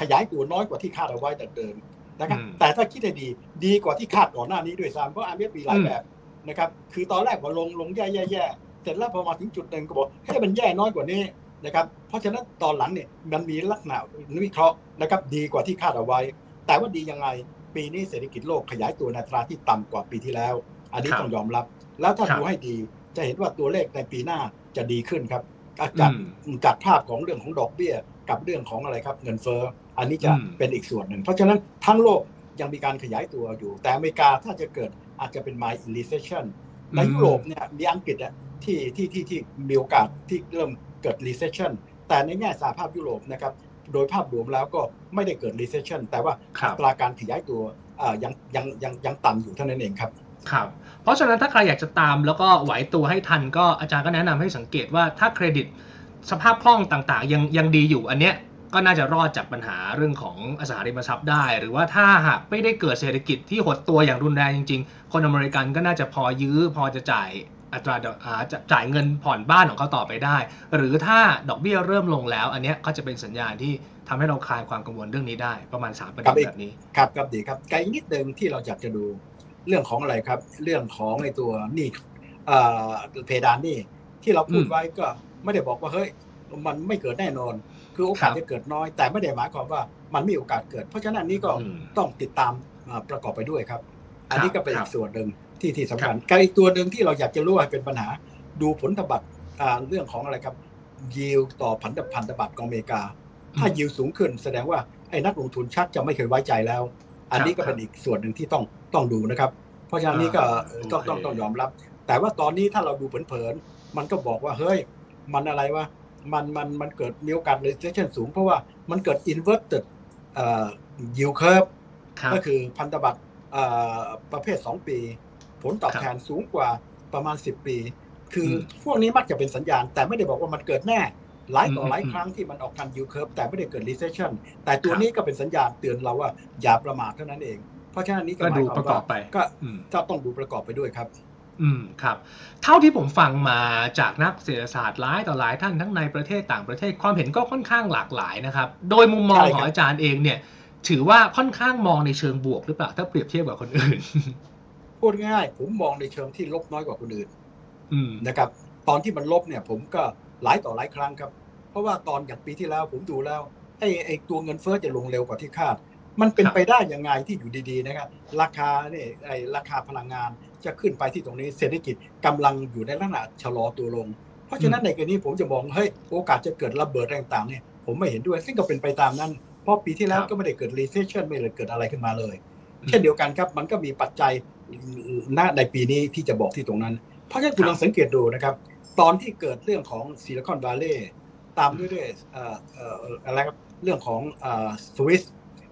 B: ขยายตัวน้อยกว่าที่คาดเอาไว้แต่เดิมนะครับแต่ถ้าคิดให้ดีดีกว่าที่คาดก่อนหน้านี้ด้วยซ้ำเพราะ IMF มีหลายแบบนะครับคือตอนแรกว่าลงลงแย่แย่แย่เสร็จแล้วพอมาถึงจุดหนึ่งก็บอกให้มันแย่น้อยกว่านี้นะครับเพราะฉะนั้นตอนหลังเนี่ยมันมีลักษณะวิเคราะห์นะครับดีกว่าที่คาดเอาไว้ แต่ว่าดียังไง ปีนี้เศรษฐกิจโลกขยายตัวในตราที่ต่ำกว่าปีที่แล้ว อันนี้ต้องยอมรับ แล้วถ้าดูให้ดีจะเห็นว่าตัวเลขในปีหน้าจะดีขึ้นครับจากจากภาพของเรื่องของดอกเบี้ย กับเรื่องของอะไรครับ เงินเฟ้ออันนี้จะเป็นอีกส่วนหนึ่ง เพราะฉะนั้นทั้งโลกยังมีการขยายตัวอยู่ แต่อเมริกาถ้าจะเกิดอาจจะเป็น mild recession ในยุโรปเนี่ยมีอังกฤษอะที่ที่ที่ที่มีโอกาสที่เริ่มเกิด recession แต่ในแง่สหภาพยุโรปนะครับ โดยภาพรวมแล้วก็ไม่ได้เกิด recession แต่ว่าตราการขยายตัวยังยังยังยังต่ำอยู่เท่านั้นเองครับ
A: ครับ เพราะฉะนั้นถ้าใครอยากจะตามแล้วก็ไหวตัวให้ทันก็อาจารย์ก็แนะนำให้สังเกตว่าถ้าเครดิตสภาพคล่องต่างๆ ยังยังดีอยู่อันเนี้ยก็น่าจะรอดจากปัญหาเรื่องของอสังหาริมทรัพย์ได้ หรือว่าถ้าหากไม่ได้เกิดเศรษฐกิจที่หดตัวอย่างรุนแรงจริง ๆ คนอเมริกันก็น่าจะพอยื้อพอจะจ่าย อัตราจะจ่ายเงินผ่อนบ้านของเขาต่อไปได้ หรือถ้าดอกเบี้ยเริ่มลงแล้ว อันนี้ก็จะเป็นสัญญาณที่ทำให้เราคลายความกังวลเรื่องนี้ได้ ประมาณ 3 ประเด็นแบบนี้
B: ครับครับดีครับไกลนิดเดิมที่เราอยากจะดูเรื่องของอะไรครับ เรื่องของในตัวนี่เพดานนี่ที่เราพูดไว้ก็ไม่ได้บอกว่าเฮ้ยมันไม่เกิดแน่นอน คือโอกาสจะเกิดน้อย แต่ไม่ได้หมายความว่ามันมีโอกาสเกิด เพราะฉะนั้นนี้ก็ต้องติดตามประกอบไปด้วยครับ อันนี้ก็เป็นอีกส่วนหนึ่ง ที่ที่สำคัญกอีกตัวหนึ่งที่เราอยากจะรู้ว่าเป็นปัญหา ดูผลธบัตรเรื่องของอะไรครับ ยิวต่อพันธพันธบัตรของอเมริกา ถ้ายิวสูงขึ้นแสดงว่าไอ้นักลงทุนชักจะไม่เคยไว้ใจแล้ว อันนี้ก็เป็นอีกส่วนหนึ่งที่ต้องต้องดูนะครับ เพราะฉะนั้นนี้ก็ต้องต้องต้องยอมรับ แต่ว่าตอนนี้ถ้าเราดูเผินๆมันก็บอกว่าเฮ้ยมันอะไรวะมันมันมันเกิดมีโอกาส recession สูง เพราะว่ามันเกิด inverted yield curve ก็คือพันธบัตรประเภท 2 ปี ผลตอบแทนสูงกว่าประมาณ 10 ปี คือพวกนี้มักจะเป็นสัญญาณ แต่ไม่ได้บอกว่ามันเกิดแน่หลายต่อหลายครั้งที่มันออกทาง yield curve แต่ไม่ได้เกิด recession แต่ตัวนี้ก็เป็นสัญญาณเตือนเราว่าอย่าประมาทเท่านั้นเอง เพราะฉะนั้นนี้ก็หมายความว่าก็จะต้องดูประกอบไปด้วยครับ
A: อืมครับ เท่าที่ผมฟังมาจากนักเศรษฐศาสตร์หลายต่อหลายท่านทั้งในประเทศต่างประเทศความเห็นก็ค่อนข้างหลากหลายนะครับ โดยมุมมองของอาจารย์เองเนี่ย ถือว่าค่อนข้างมองในเชิงบวกหรือเปล่าถ้าเปรียบเทียบกับคนอื่น
B: พูดง่ายผมมองในเชิงที่ลบน้อยกว่าคนอื่นนะครับ ตอนที่มันลบเนี่ย ผมก็หลายต่อหลายครั้งครับ เพราะว่าตอนอย่างปีที่แล้วผมดูแล้วไอ้ไอ้ตัวเงินเฟ้อจะลงเร็วกว่าที่คาด มันเป็นไปได้ยังไงที่อยู่ดีๆนะครับ ราคาเนี่ยไอ้ราคาพลังงานจะขึ้นไปที่ตรงนี้เศรษฐกิจกำลังอยู่ในลักษณะชะลอตัวลง เพราะฉะนั้นในกรณีผมจะมองเฮ้ยโอกาสจะเกิดระเบิดต่างๆเนี่ยผมไม่เห็นด้วย ซึ่งก็เป็นไปตามนั้น เพราะปีที่แล้วก็ไม่ได้เกิด recession ไม่ได้เกิดอะไรขึ้นมาเลย เช่นเดียวกันครับ มันก็มีปัจจัย ณในปีนี้ที่จะบอกที่ตรงนั้น เพราะฉะนั้นคุณลองสังเกตดูนะครับ ตอนที่เกิดเรื่องของซิลิคอนวัลเลย์ตามด้วยด้วยอะไรครับเรื่องของสวิส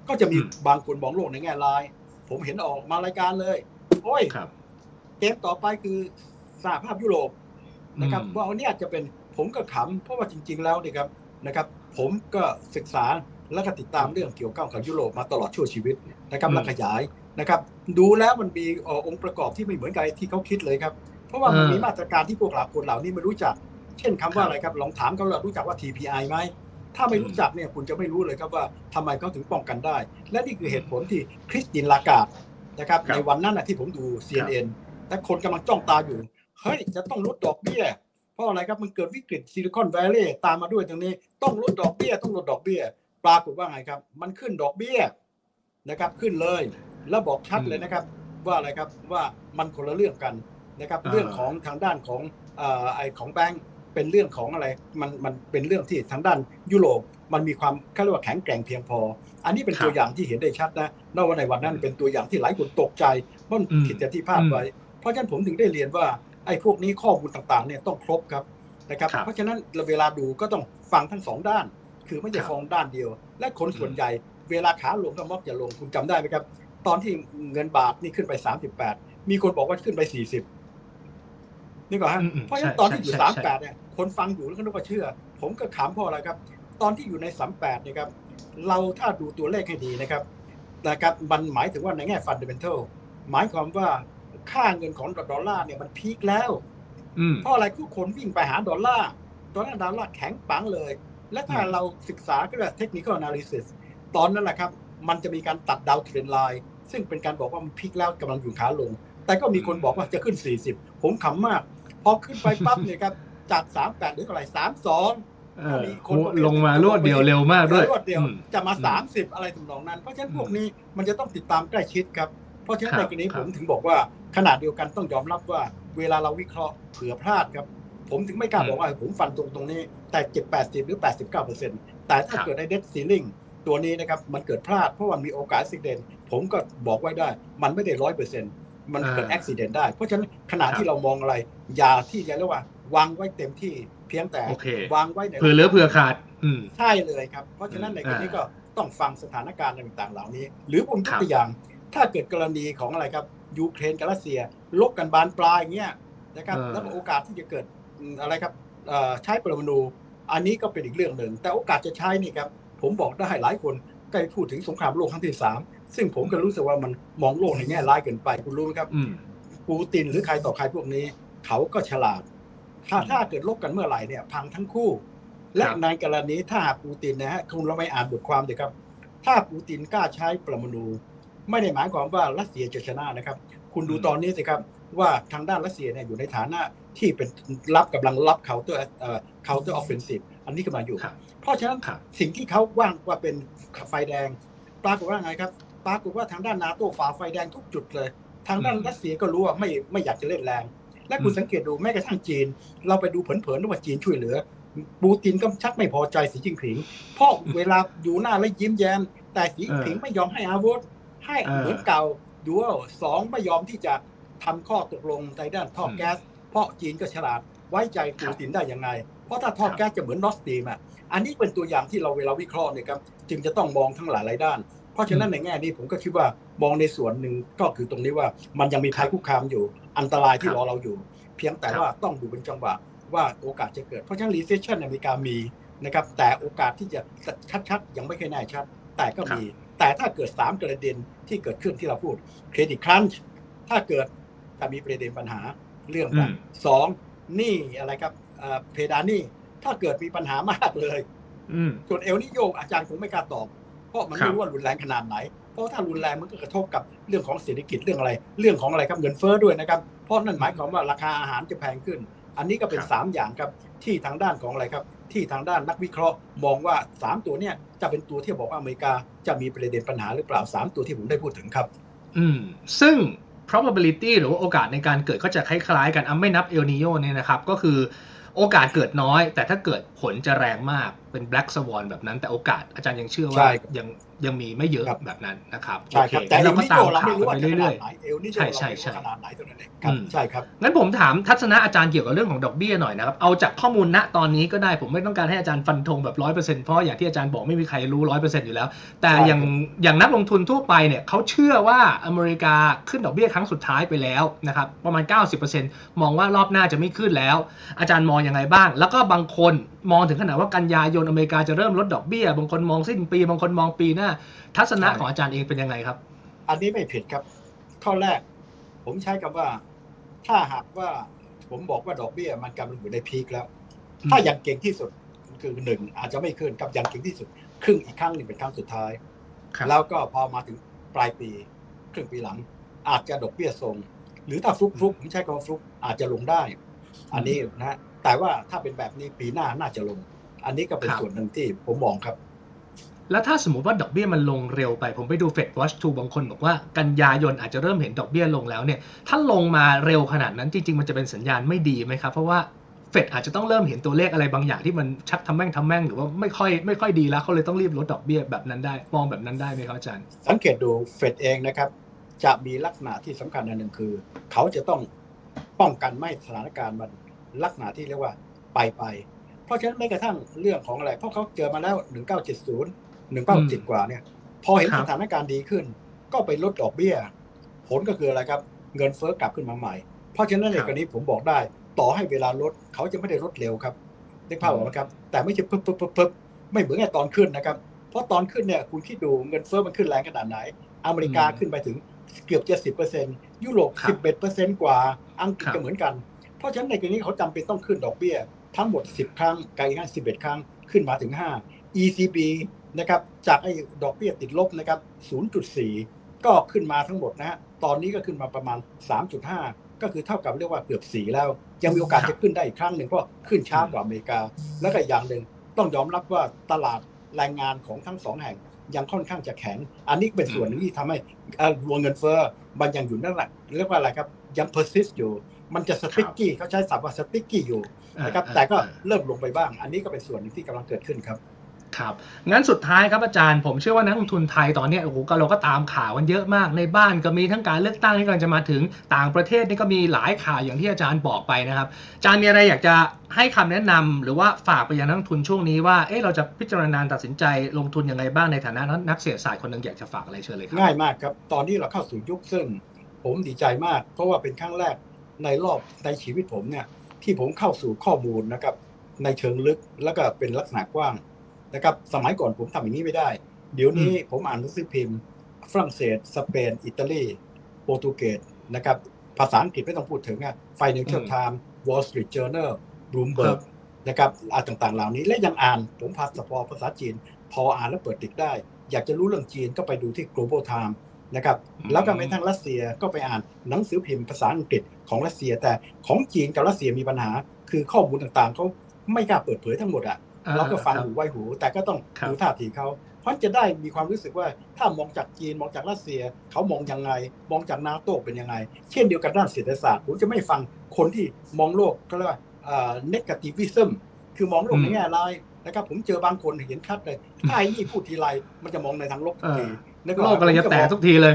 B: ก็จะมีบางคนมองโลกในแง่ร้าย ผมเห็นออกมารายการเลย โอ้ยเกมต่อไปคือสหภาพยุโรปนะครับว่าอันนี้อาจจะเป็นผมก็ขำเพราะว่าจริง ๆ แล้วนี่ครับนะครับ ผมก็ศึกษาและก็ติดตามเรื่องเกี่ยวกับกับยุโรปมาตลอดชั่วชีวิตนะครับและขยาย นะครับ ดูแล้วมันมีองค์ประกอบที่ไม่เหมือนกันที่เขาคิดเลยครับ เพราะว่ามันมีมาตรการที่พวกเราคนเหล่านี้ไม่รู้จัก เช่นคำว่าอะไรครับลองถามเขาเรารู้จักว่า TPI ไหมถ้าไม่รู้จักเนี่ยคุณจะไม่รู้เลยครับว่าทำไมเขาถึงป้องกันได้ และนี่คือเหตุผลที่คริสตินลากาดนะครับในวันนั้นนะที่ผมดู CNN แต่คนกำลังจ้องตาอยู่เฮ้ยจะต้องลดดอกเบี้ยเพราะอะไรครับมันเกิดวิกฤตซิลิคอนแวลลย์ตามมาด้วยตรงนี้ ต้องลดดอกเบี้ย ต้องลดดอกเบี้ย ปรากฏว่าไงครับ มันขึ้นดอกเบี้ยนะครับขึ้นเลย แล้วบอกชัดเลยนะครับ ว่าอะไรครับว่ามันคนละเรื่องกันนะครับ เรื่องของทางด้านของไอของแบงก์เป็นเรื่องของอะไรมันมันเป็นเรื่องที่ทางด้านยุโรปมันมีความเขาเรียกว่าแข็งแกร่งเพียงพอ อันนี้เป็นตัวอย่างที่เห็นได้ชัดนะนว่าในวันนั้นเป็นตัวอย่างที่หลายคนตกใจเพราะผิดจากที่ภาพไว้ราะฉะนั้นผมถึงได้เรียนว่าไอ้พวกนี้ข้อมูลต่างๆเนี่ยต้องครบครับนะครับ เพราะฉะนั้นเวลาดูก็ต้องฟังทั้งสองด้าน คือไม่ใช่ฟังด้านเดียว และคนส่วนใหญ่เวลาขาลงก็มักจะลงคุณจำได้ไหมครับ ตอนที่เงินบาทนี่ขึ้นไป38มีคนบอกว่าขึ้นไป40นี่ก่อนฮะ
A: อืมอืม
B: เพราะฉะนั้น
A: ใช่
B: ตอนที่อยู่
A: ใช่ใช่
B: 38เนี่ยคนฟังอยู่แล้วก็นึกว่าเชื่อ ผมก็ขำเพราะอะไรครับ ตอนที่อยู่ใน38เนี่ยครับ เราถ้าดูตัวเลขให้ดีนะครับนะครับมันหมายถึงว่าในแง่ fundamental หมายความว่าค่าเงินของดอลลาร์เนี่ยมัน peak แล้ว
A: อืม
B: เพราะอะไรทุกคนวิ่งไปหาดอลลาร์ตอนนั้นดอลลาร์แข็งปังเลย และถ้า
A: อืม
B: เราศึกษาก็เรียกเทคนิคอล analysis ตอนนั้นแหละครับ มันจะมีการตัด down trend line ซึ่งเป็นการบอกว่ามัน peak แล้วกำลังอยู่ขาลง แต่ก็มีคนบอกว่าจะขึ้น 40 ผมขำมาก พอขึ้นไปปั๊บเนี่ยครับจาก 38หรือเท่าไหร่32
A: เออ
B: มีคนประเภท
A: ลงมารวดเดียวเร็วมากด้วย
B: รวดเดียว
A: อืม
B: จะมา
A: อืม
B: 30 อะไรทำนองนั้น เพราะฉะนั้น
A: อืม
B: พวกนี้มันจะต้องติดตามใกล้ชิดครับ เพราะฉะนั้น
A: ครั
B: ใน
A: บ
B: กรณี
A: ครั
B: ผ
A: บ
B: มถึงบอกว่าขนาดเดียวกันต้องยอมรับว่า เวลาเราวิเคราะห์เผื่อพลาดครับผมถึงไม่กล้าบอกว่าผมฟันตรงตรงนี้แต่เจ็ดแปดสิบหรือ 89เปอร์เซ็นต์แต่ถ้า
A: ครับ
B: เกิดในเด d ซีลิง ตัวนี้นะครับมันเกิดพลาดเพราะมันมีโอกาสอุบิเหตุผมก็บอกไว้ได้ มันไม่ได้ร้อยเปอร์เซ็นต์มันเกิด
A: อ่า
B: อุบิเหตุได้ เพราะฉะนั้นขณะ
A: ครับ
B: ที่เรามองอะไรอย่าที่จะเรียกว่าวางไว้เต็มที่เพียงแต่
A: โอเค
B: วางไว้ใน
A: เผื่อเหลือเผื่อขาดอืม
B: ใช่เลยครับ เพราะฉะนั้นในกรณี
A: อ่า
B: ก็ต้องฟังสถานการณ์ต่างๆ เหล่านี้ หรือผมย
A: ค
B: ก
A: รับ
B: ตัวอย่าง ถ้าเกิดกรณีของอะไรครับยูเครนกับรัสเซียลบกันบานปลายอย่างเงี้ยนะครับแล้วก็โอกาสที่จะเกิดอืมอะไรครับเอ่อใช้ปรมาณูอันนี้ก็เป็นอีกเรื่องหนึ่ง แต่โอกาสจะใช้นี่ครับ ผมบอกได้หลายคนใกล้พูดถึงสงครามโลกครั้งที่สามซึ่งผมก็รู้สึกว่ามันมองโลกในแง่ร้ายเกินไปคุณรู้ไหมครับ
A: อืม
B: ปูตินหรือใครต่อใครพวกนี้ เขาก็ฉลาด ถ้าถ้าเกิดลบกันเมื่อไหร่เนี่ย พังทั้งคู่ และ
A: ครับ
B: ในกรณีถ้าหากปูตินนะฮะคุณเราไม่อ่านบทความเดี๋ยวครับ ถ้าปูตินกล้าใช้ปรมาณูไม่ได้หมายความว่ารัสเซียจะชนะนะครับ คุณดู
A: อืม
B: ตอนนี้สิครับว่าทางด้านรัสเซียเนี่ยอยู่ในฐานะที่เป็นรับกำลังรับ counter เอ่อ counter offensive อัน นี้กำลังอยู่
A: ครับ
B: เพราะฉะนั้น
A: ครับ
B: สิ่งที่เขาว่างว่าเป็นไฟแดง ปรากฏว่าไงครับ ปรากฏว่าทางด้านนาโต้ฝ่าไฟแดงทุกจุดเลย ทางด้าน
A: อืม
B: รัสเซียก็รู้ว่าไม่ไม่อยากจะเล่นแรง และคุณ
A: อืม
B: สังเกตดูแม้กระทั่งจีน เราไปดูเผินๆว่าจีนช่วยเหลือปูตินก็ชักไม่พอใจสีจิ้นผิงเพราะเวลาอยู่หน้าแล้วยิ้มแย้มแต่สีจิ้นผิงไม่ยอมให้อาวุธ ให้
A: เออ
B: เหมือนเก่าดูว่าสองไม่ยอมที่จะทำข้อตกลงในด้านท่ออ
A: ม
B: แก๊ส เพราะจีนก็ฉลาดไว้ใจปูตินได้ยังไง เพราะถ้าท่อ
A: ครับ
B: แก๊สจะเหมือนนอสตรีมอะอันนี้เป็นตัวอย่างที่เราเวลาวิเคราะห์เนี่ยครับจึงจะต้องมองทั้งหลายหลายด้าน เพราะฉะนั้นในแง่นี้ผมก็คิดว่ามองในส่วนหนึ่งก็คือตรงนี้ว่ามันยังมีภัยคุกคามอยู่ อันตรายที่
A: ครับ
B: รอเราอยู่ เพียงแต่
A: ครับ
B: ว่าต้องดูเป็นจังหวะว่าโอกาสจะเกิด เพราะฉะนั้น recession ในอเมริกามีนะครับแต่โอกาสที่จะชัดๆ ยังไม่เคยแน่ชัด แต่ก็มี แต่ถ้าเกิด 3 ประเด็นที่เกิดขึ้นที่เราพูดเครดิตครันช์ถ้าเกิดถ้ามีประเด็นปัญหาเรื่องกัน
A: อืม
B: สองหนี่อะไรครับ เอ่อเพดานหนี่ถ้าเกิดมีปัญหามากเลย
A: อืม
B: ส่วนเอลนิโยอาจารย์คงไม่กล้าตอบ เพราะมัน
A: ครั
B: ไม่
A: บ
B: รู้ว่ารุนแรงขนาดไหน เพราะถ้ารุนแรงมันก็กระทบกับเรื่องของเศรษฐกิจเรื่องอะไร เรื่องของอะไรครับเงินเฟ้อด้วยนะครับ เพราะนั่นหมายความว่าราคาอาหารจะแพงขึ้น อันนี้ก็เป็น
A: ครับ
B: สามอย่างครับที่ทางด้านของอะไรครับ ที่ทางด้านนักวิเคราะห์ มองว่าสามตัวเนี่ยจะเป็นตัวที่บอกว่าอเมริกาจะมีประเด็นปัญหาหรือเปล่าสามตัวที่ผมได้พูดถึงครับ
A: อืม ซึ่ง probability หรือว่าโอกาสในการเกิดก็จะคล้ายๆกันอะไม่นับเอลนิโยเนี่ยนะครับ ก็คือ โอกาสเกิดน้อย แต่ถ้าเกิดผลจะแรงมาก เป็น black swan แบบนั้น แต่โอกาสอาจารย์ยังเชื่อ
B: ใช่
A: ว่า
B: ครับ
A: ยังยังมีไม่เยอะ
B: ครับ
A: แบบนั้นนะครับ
B: ใช่ครับ
A: โอเแต่
B: เอ
A: เรา
B: ล
A: ก็
B: นิ
A: ตา
B: โย
A: ม
B: เรา
A: ข่า
B: ไม่
A: ว
B: รู้
A: กั
B: ว่าน
A: ไป
B: จะขนา
A: เรื่อ
B: ด
A: ย
B: ไหนเอลนิโย
A: ใช่
B: เรา
A: ใช่
B: ไม่รู้
A: ใช่
B: ขนาดไหนตัวนั้นเองครับ
A: อืม
B: ใช่ครับ
A: ๆงั้นผมถามทัศนะอาจารย์เกี่ยวกับเรื่องของดอกเบี้ยหน่อยนะครับเอาจากข้อมูลณตอนนี้ก็ได้ผมไม่ต้องการให้อาจารย์ฟันธงแบบร้อยเปอร์เซ็นต์เพราะอย่างที่อาจารย์บอกไม่มีใครรู้ร้อยเปอร์เซ็นต์อยู่แล้ว แต่
B: ใช่
A: อย่าง
B: ครับ
A: อย่างนักลงทุนทั่วไปเนี่ยเขาเชื่อว่าอเมริกาขึ้นดอกเบี้ยครั้งสุดท้ายไปแล้วนะครับประมาณ 90%มองว่ารอบหน้าจะไม่ขึ้นแล้ว อาจารย์มองยังไงบ้าง แล้วก็บางคนมองถึงขนาดว่ากันยายนอเมริกาจะเริ่มลดดอกเบี้ย บางคนมองสิ้นปี บางคนมองปีหน้า ทัศนะของอาจารย์เองเป็นยังไงครับ
B: อันนี้ไม่ผิดครับ ข้อแรก ผมใช้คำว่า ถ้าหากว่าผมบอกว่าดอกเบี้ย มันกำลังอยู่ในพีคแล้ว ถ้าอย่างเก่งที่สุดคือหนึ่งอาจจะไม่ขึ้นกับอย่างเก่งที่สุด ครึ่งอีกครั้งหนึ่งเป็นครั้งสุดท้าย
A: ครับ
B: แล้วก็พอมาถึงปลายปีครึ่งปีหลัง อาจจะดอกเบี้ยทรง หรือถ้าฟลุกฟลุกผมใช้คำว่าฟลุกอาจจะลงได้ อันนี้นะฮะแต่ว่าถ้าเป็นแบบนี้ปีหน้าน่าจะลง อันนี้ก็เป็น
A: ครับ
B: ส่วนหนึ่งที่ผมมองครับ
A: แล้วถ้าสมมติว่าดอกเบี้ยมันลงเร็วไป ผมไปดู Fed Watch 2บางคนบอกว่ากันยายนอาจจะเริ่มเห็นดอกเบี้ยลงแล้วเนี่ย ถ้าลงมาเร็วขนาดนั้นจริง ๆ มันจะเป็นสัญญาณไม่ดีไหมครับ เพราะว่าเฟดอาจจะต้องเริ่มเห็นตัวเลขอะไรบางอย่างที่มันชักทำแม่งทำแม่งหรือว่าไม่ค่อยไม่ค่อยดีแล้วเขาเลยต้องรีบลดดอกเบี้ยแบบนั้นได้มองแบบนั้นได้ไหมครับอาจารย์
B: สังเกตดูเฟดเองนะครับ จะมีลักษณะที่สำคัญอันหนึ่งคือ เขาจะต้องป้องกันไม่ให้สถานการณ์มันลักษณะที่เรียกว่าไปไป เพราะฉะนั้นแม้กระทั่งเรื่องของอะไร เพราะเขาเจอมาแล้ว1970 1970กว่าเนี่ย พอเห็น
A: ครับ
B: สถานการณ์ดีขึ้นก็ก็ไปลดดอกเบี้ย ผลก็คืออะไรครับ เงินเฟ้อกลับขึ้นมาใหม่ เพราะฉะนั้นในกรณีผมบอกได้ ต่อให้เวลาลดเขาจะไม่ได้ลดเร็วครับนึกภาพออกไหมครับ แต่ไม่ใช่ปึ๊บปึ๊บปึ๊บปึ๊บไม่เหมือนกับตอนขึ้นนะครับ เพราะตอนขึ้นเนี่ยคุณคิดดูเงินเฟ้อมันขึ้นแรงขนาดไหน อเมริกาขึ้นไปถึงเกือบจะสิบเปอร์เซ็นต์ยุโรปสิบเอ็ดเปอร์เซ็นต์กว่า อังกฤษก็เหมือนกัน เพราะฉะนั้นในกรณีเขาจำเป็นต้องขึ้นดอกเบี้ย ทั้งหมด 10 ครั้งไกลง่าย11 ครั้งขึ้นมาถึง 5 ECB นะครับจากไอ้ดอกเบี้ยติดลบนะครับ 0.4 ก็ขึ้นมาทั้งหมดนะฮะตอนนี้ก็ขึ้นมาประมาณ 3.5 ก็คือเท่ากับเรียกว่าเกือบ 4 แล้ว ยังมีโอกาสจะขึ้นได้อีกครั้งหนึ่งเพราะขึ้นช้ากว่าอเมริกา แล้วก็อย่างหนึ่งต้องยอมรับว่าตลาดแรงงานของทั้งสองแห่งยังค่อนข้างจะแข็ง อันนี้เป็นส่วนหนึ่งที่ทำให้รวงเงินเฟ้อมันยังอยู่นั่นแหละเรียกว่าอะไรครับยัง persist อยู่ มันจะสติ๊กกี้เขาใช้ศัพท์ว่าสติ๊กกี้อยู่นะครับแต่ก็เริ่มลงไปบ้าง อันนี้ก็เป็นส่วนหนึ่งที่กำลังเกิดขึ้นครับ
A: ครับงั้นสุดท้ายครับอาจารย์ผมเชื่อว่านักลงทุนไทยตอนนี้โอ้โหก็เราก็ตามข่าวกันเยอะมากในบ้านก็มีทั้งการเลือกตั้งที่กำลังจะมาถึงต่างประเทศนี่ก็มีหลายข่าวอย่างที่อาจารย์บอกไปนะครับอาจารย์มีอะไรอยากจะให้คำแนะนำหรือว่าฝากไปยังนักลงทุนช่วงนี้ว่าเอ๊ะเราจะพิจารณาตัดสินใจลงทุนยังไงบ้างในฐานะนักเศรษฐศาสตร์คนหนึ่งอยากจะฝากอะไรเชิญเลยครับ
B: ง่ายมากครับตอนนี้เราเข้าสู่ยุคซึ่งผมดีใจมาก เพราะว่าเป็นครั้งแรก ในรอบในชีวิตผมเนี่ย ที่ผมเข้าสู่ข้อมูลนะครับ ในเชิงลึกแล้วก็เป็นลักษณะกว้างนะครับ สมัยก่อนผมทำอย่างนี้ไม่ได้ เดี๋ยวนี้ผมอ่านหนังสือพิมพ์ ฝรั่งเศส สเปน อิตาลีโปรตุเกสนะครับ ภาษาอังกฤษไม่ต้องพูดถึงอะ Financial Times Wall Street Journal Bloomberg นะครับอ่านต่างๆ เหล่านี้และยังอ่านผมภาษาพอภาษาจีน พออ่านแล้วเปิดติดได้ อยากจะรู้เรื่องจีนก็ไปดูที่ Global Time นะครับ แล้วก็ไปทางรัสเซียก็ไปอ่านหนังสือพิมพ์ภาษาอังกฤษของรัสเซีย แต่ของจีนกับรัสเซียมีปัญหา คือข้อมูลต่างๆเขาไม่กล้าเปิดเผยทั้งหมดอะเราก็ฟังหูไว้หู แต่ก็ต้องดูท่าทีเขาเพราะจะได้มีความรู้สึกว่าถ้ามองจากจีนมองจากรัสเซียเขามองยังไง มองจากนาโต้เป็นยังไง เช่นเดียวกันด้านเศรษฐศาสตร์ผมจะไม่ฟังคนที่มองโลกก็เรียกว่า negativism คือมองโลกในแง่ร้ายนะครับผมเจอบางคนเห็นชัดเลยถ้าไอ้นี่พูดทีไรมันจะมองในทางลบทุกที
A: โลกกำลังจะแตกทุกทีเลย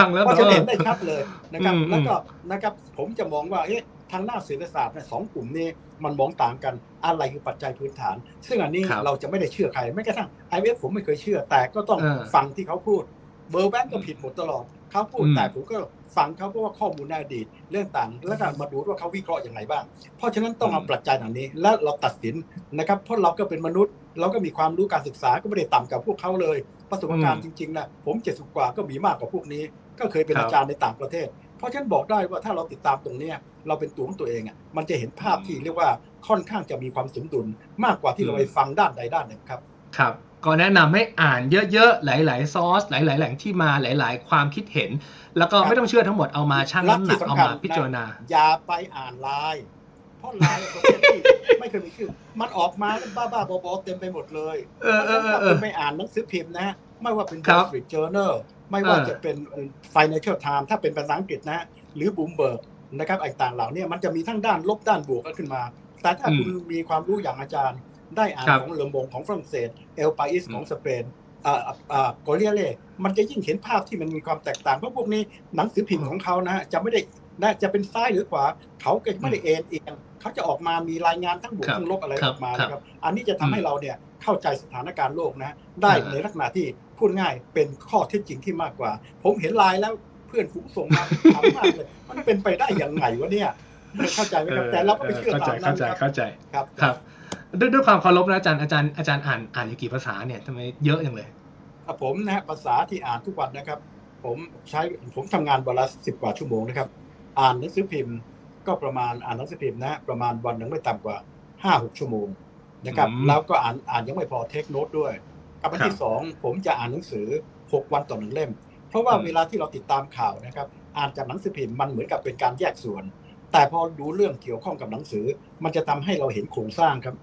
B: ฟังแล้วก็จะเห็นได้ชัดเลยนะครับ แล้วก็นะครับผมจะมองว่าเอ๊ะทางด้านเศรษฐศาสตร์เนี่ยสองกลุ่มนี้มันมองต่างกันอะไรคือปัจจัยพื้นฐาน ซึ่งอันนี้เราจะไม่ได้เชื่อใครแม้กระทั่งไอเอฟผมไม่เคยเชื่อ แต่ก็ต้องฟังที่เขาพูดเบอร์แบงก์ก็ผิดหมดตลอดเขาพูดแต่ผมก็ฟังเขาเพราะว่าข้อมูลในอดีตเรื่องต่างแล้วก็มาดูว่าเขาวิเคราะห์อย่างไรบ้าง เพราะฉะนั้นต้องเอาปัจจัยเหล่านี้ แล้วเราตัดสินนะครับเพราะเราก็เป็นมนุษย์ เราก็มีความรู้การศึกษาก็ไม่ได้ต่ำกับพวกเขาเลย ประสบการณ์จริงๆนะผมเจ็ดสิบกว่าก็มีมากกว่าพวกนี้ ก็เคยเป็นอาจารย์ในต่างประเทศ เพราะฉะนั้นบอกได้ว่าถ้าเราติดตามตรงนี้เราเป็นตัวของตัวเองอะมันจะเห็นภาพที่เรียกว่าค่อนข้างจะมีความสมดุลมากกว่าที่เราไปฟังด้านใดด้านหนึ่งครับ
A: ครับก็แนะนำให้อ่านเยอะๆ หลายๆซอส หลายๆ แหล่งที่มาหลาย ๆ ความคิดเห็น แล้วก็ไม่ต้องเชื่อทั้งหมดเอามาชั่งน้ำหนักเอามาพิจารณา
B: อย่าไปอ่านไลน์ เพราะไลน์ประเภทที่ไม่เคยมีชื่อ มันออกมาบ้าๆบอๆเต็มไปหมดเลย
A: เออเออเออ
B: ไปอ่านหนังสือพิมพ์นะไม่ว่าเป็น Wall Street Journal ไม่ว่าจะเป็น Financial Times ถ้าเป็นภาษาอังกฤษนะ หรือ Bloomberg นะครับไอ้ต่างเหล่านี้มันจะมีทั้งด้านลบด้านบวกขึ้นมา แต่ถ้าคุณมีความรู้อย่างอาจารย์ ได้อ่านของเลมงของฝรั่งเศส เอลปาอิสของสเปนอ่าอ่ากอเรียเล่มันจะยิ่งเห็นภาพที่มันมีความแตกต่างเพราะพวกนี้หนังสือพิมพ์ของเขานะจะไม่ได้ นะจะเป็นซ้ายหรือขวา เขาก็ไม่ได้เอ็นเอียงเขาจะออกมามีรายงานทั้งบวกทั้งลบอะไรออกมานะครับ อันนี้จะทำให้เราเนี่ยเข้าใจสถานการณ์โลกนะ ได้ในลักษณะที่พูดง่ายเป็นข้อเท็จจริงที่มากกว่า ผมเห็นไลน์แล้วเพื่อนฝูงส่งมาถามมากเลยมันเป็นไปได้อย่างไงวะเนี่ยเข้าใจไหมครับแต่เราก็ไม่เชื่อตามนั้นครับ
A: เข้าใจ
B: ครับ
A: ครับด้วยด้วยความเคารพนะอาจารย์อาจารย์อาจารย์อ่านอ่านอยู่กี่ภาษาเนี่ยทำไมเยอะอย่างเลย
B: ผมนะฮะภาษาที่อ่านทุกวันนะครับ ผมใช้ผมทำงานวันละสิบกว่าชั่วโมงนะครับ อ่านหนังสือพิมพ์ ก็ประมาณอ่านหนังสือพิมพ์นะประมาณวันหนึ่งไม่ต่ำกว่าห้าหกชั่วโมงนะครับแล้วก็อ่านอ่านยังไม่พอเทคโนตด้วยกับอันที่สองผมจะอ่านหนังสือหกวันต่อหนึ่งเล่ม เพราะว่าเวลาที่เราติดตามข่าวนะครับ อ่านจากหนังสือพิมพ์มันเหมือนกับเป็นการแยกส่วน แต่พอดูเรื่องเกี่ยวข้องกับหนังสือ มันจะทำให้เราเห็นโครงสร้างครับ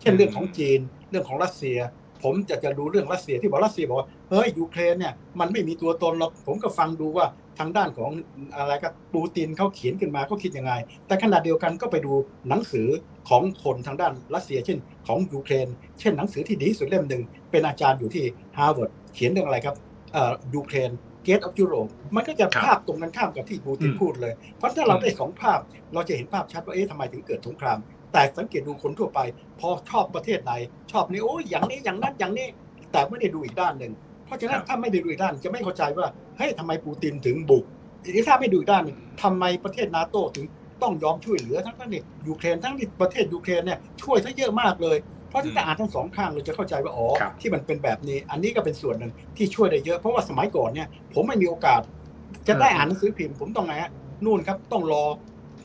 B: เช่นเรื่องของจีน เรื่องของรัสเซีย ผมจะจะดูเรื่องรัสเซียที่บอกรัสเซียบอกว่าเฮ้ยยูเครนเนี่ยมันไม่มีตัวตนหรอกผมก็ฟังดูว่า ทางด้านของอะไรก็ปูตินเขาเขียนขึ้นมาเขาคิดยังไง แต่ขณะเดียวกันก็ไปดูหนังสือของคนทางด้านรัสเซีย เช่นของยูเครน เช่นหนังสือที่ดีสุดเล่มหนึ่งเป็นอาจารย์อยู่ที่ฮาร์วาร์ดเขียนเรื่องอะไรครับเอ่อยูเครน Gate of Europe มันก็จะภาพตรงกันข้ามกับที่ปูตินพูดเลย เพราะถ้าเราได้สองภาพเราจะเห็นภาพชัดว่าเอ๊ะทำไมถึงเกิดสงคราม แต่สังเกตดูคนทั่วไป พอชอบประเทศไหนชอบนี่โอ้ยอย่างนี้อย่างนั้นอย่างนี้ แต่ไม่ได้ดูอีกด้านหนึ่ง เพราะฉะนั้
A: คนรับ
B: ถ้าไม่ได้ดูอีกด้านจะไม่เข้าใจว่าเฮ้ยทำไมปูตินถึงบุกหรือถ้าไม่ดูอีกด้านหนึ่งทำไมประเทศนาโต้ถึงต้องยอมช่วยเหลือทั้งทั้งที่ยูเครนทั้งที่ประเทศยูเครนเนี่ยช่วยซะเยอะมากเลยเพราะถ้าอ่านทั้งสองข้างเราจะเข้าใจว่าอ๋อ
A: ครับ
B: ที่มันเป็นแบบนี้ อันนี้ก็เป็นส่วนหนึ่งที่ช่วยได้เยอะเพราะว่าสมัยก่อนเนี่ย ผมไม่มีโอกาส จะได้อ่านหนังสือพิมพ์ผมต้องไงฮะนู่นครับต้องรอ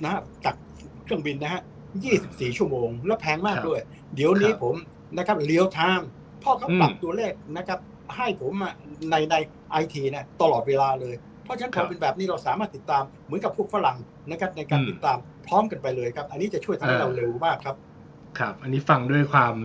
B: นะฮะจากเครื่องบินนะฮะ24 ชั่วโมง แล้วแพงมาก
A: ครับ
B: ด้วย เดี๋ยวนี้
A: ครับ
B: ผมนะครับเลียวไทม์พ่อเขา
A: อืม
B: ปรับตัวเลขนะครับ ให้ผมอะในในไอทีเนี่ยตลอดเวลาเลย เพราะฉะนั้น
A: ค
B: พ
A: รั
B: อบเป็นแบบนี้เราสามารถติดตามเหมือนกับพวกฝรั่งนะครับในการ
A: อืม
B: ติดตามพร้อมกันไปเลยครับ อันนี้จะช่วยทำให้
A: เออ
B: เราเร็วมากครับ
A: ครับอันนี้ฟังด้วยความ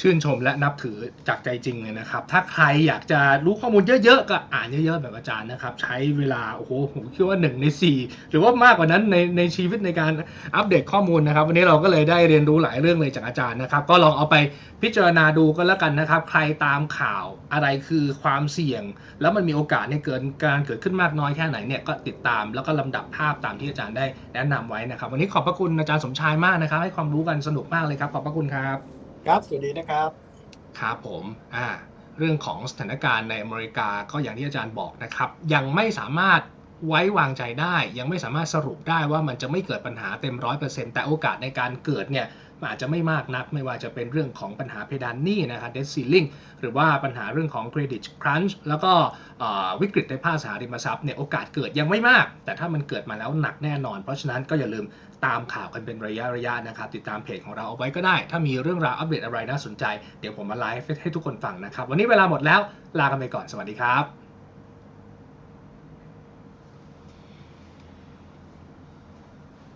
A: ชื่นชมและนับถือจากใจจริงเลยนะครับ ถ้าใครอยากจะรู้ข้อมูลเยอะๆ ก็อ่านเยอะๆ แบบอาจารย์นะครับ ใช้เวลาโอ้โหผมคิดว่าหนึ่งในสี่หรือว่ามากกว่านั้นในในชีวิตในการอัปเดตข้อมูลนะครับ วันนี้เราก็เลยได้เรียนรู้หลายเรื่องเลยจากอาจารย์นะครับ ก็ลองเอาไปพิจารณาดูก็แล้วกันนะครับ ใครตามข่าวอะไรคือความเสี่ยง แล้วมันมีโอกาสในเกิดการเกิดขึ้นมากน้อยแค่ไหนเนี่ยก็ติดตามแล้วก็ลำดับภาพตามที่อาจารย์ได้แนะนำไว้นะครับ วันนี้ขอบพระคุณอาจารย์สมชายมากนะครับ ให้ความรู้กันสนุกมากเลยครับขอบพระคุณครับ
B: ครับ สวัสดีนะครับ
A: ครับผมอ่าเรื่องของสถานการณ์ในอเมริกาก็อย่างที่อาจารย์บอกนะครับ ยังไม่สามารถไว้วางใจได้ ยังไม่สามารถสรุปได้ว่ามันจะไม่เกิดปัญหาเต็มร้อยเปอร์เซ็นต์แต่โอกาสในการเกิดเนี่ยมันอาจจะไม่มากนัก ไม่ว่าจะเป็นเรื่องของปัญหาเพดานหนี้นะครับ debt ceiling หรือว่าปัญหาเรื่องของ credit crunch แล้วก็เอ่อวิกฤตในภาคสหริมทรัพย์เนี่ยโอกาสเกิดยังไม่มาก แต่ถ้ามันเกิดมาแล้วหนักแน่นอน เพราะฉะนั้นก็อย่าลืม ตามข่าวกันเป็นระยะระยะนะครับ ติดตามเพจของเราเอาไว้ก็ได้ ถ้ามีเรื่องราวอัปเดตอะไรน่าสนใจ เดี๋ยวผมมาไลฟ์ให้ทุกคนฟังนะครับ วันนี้เวลาหมดแล้ว ลากันไปก่อน สวัสดีครับ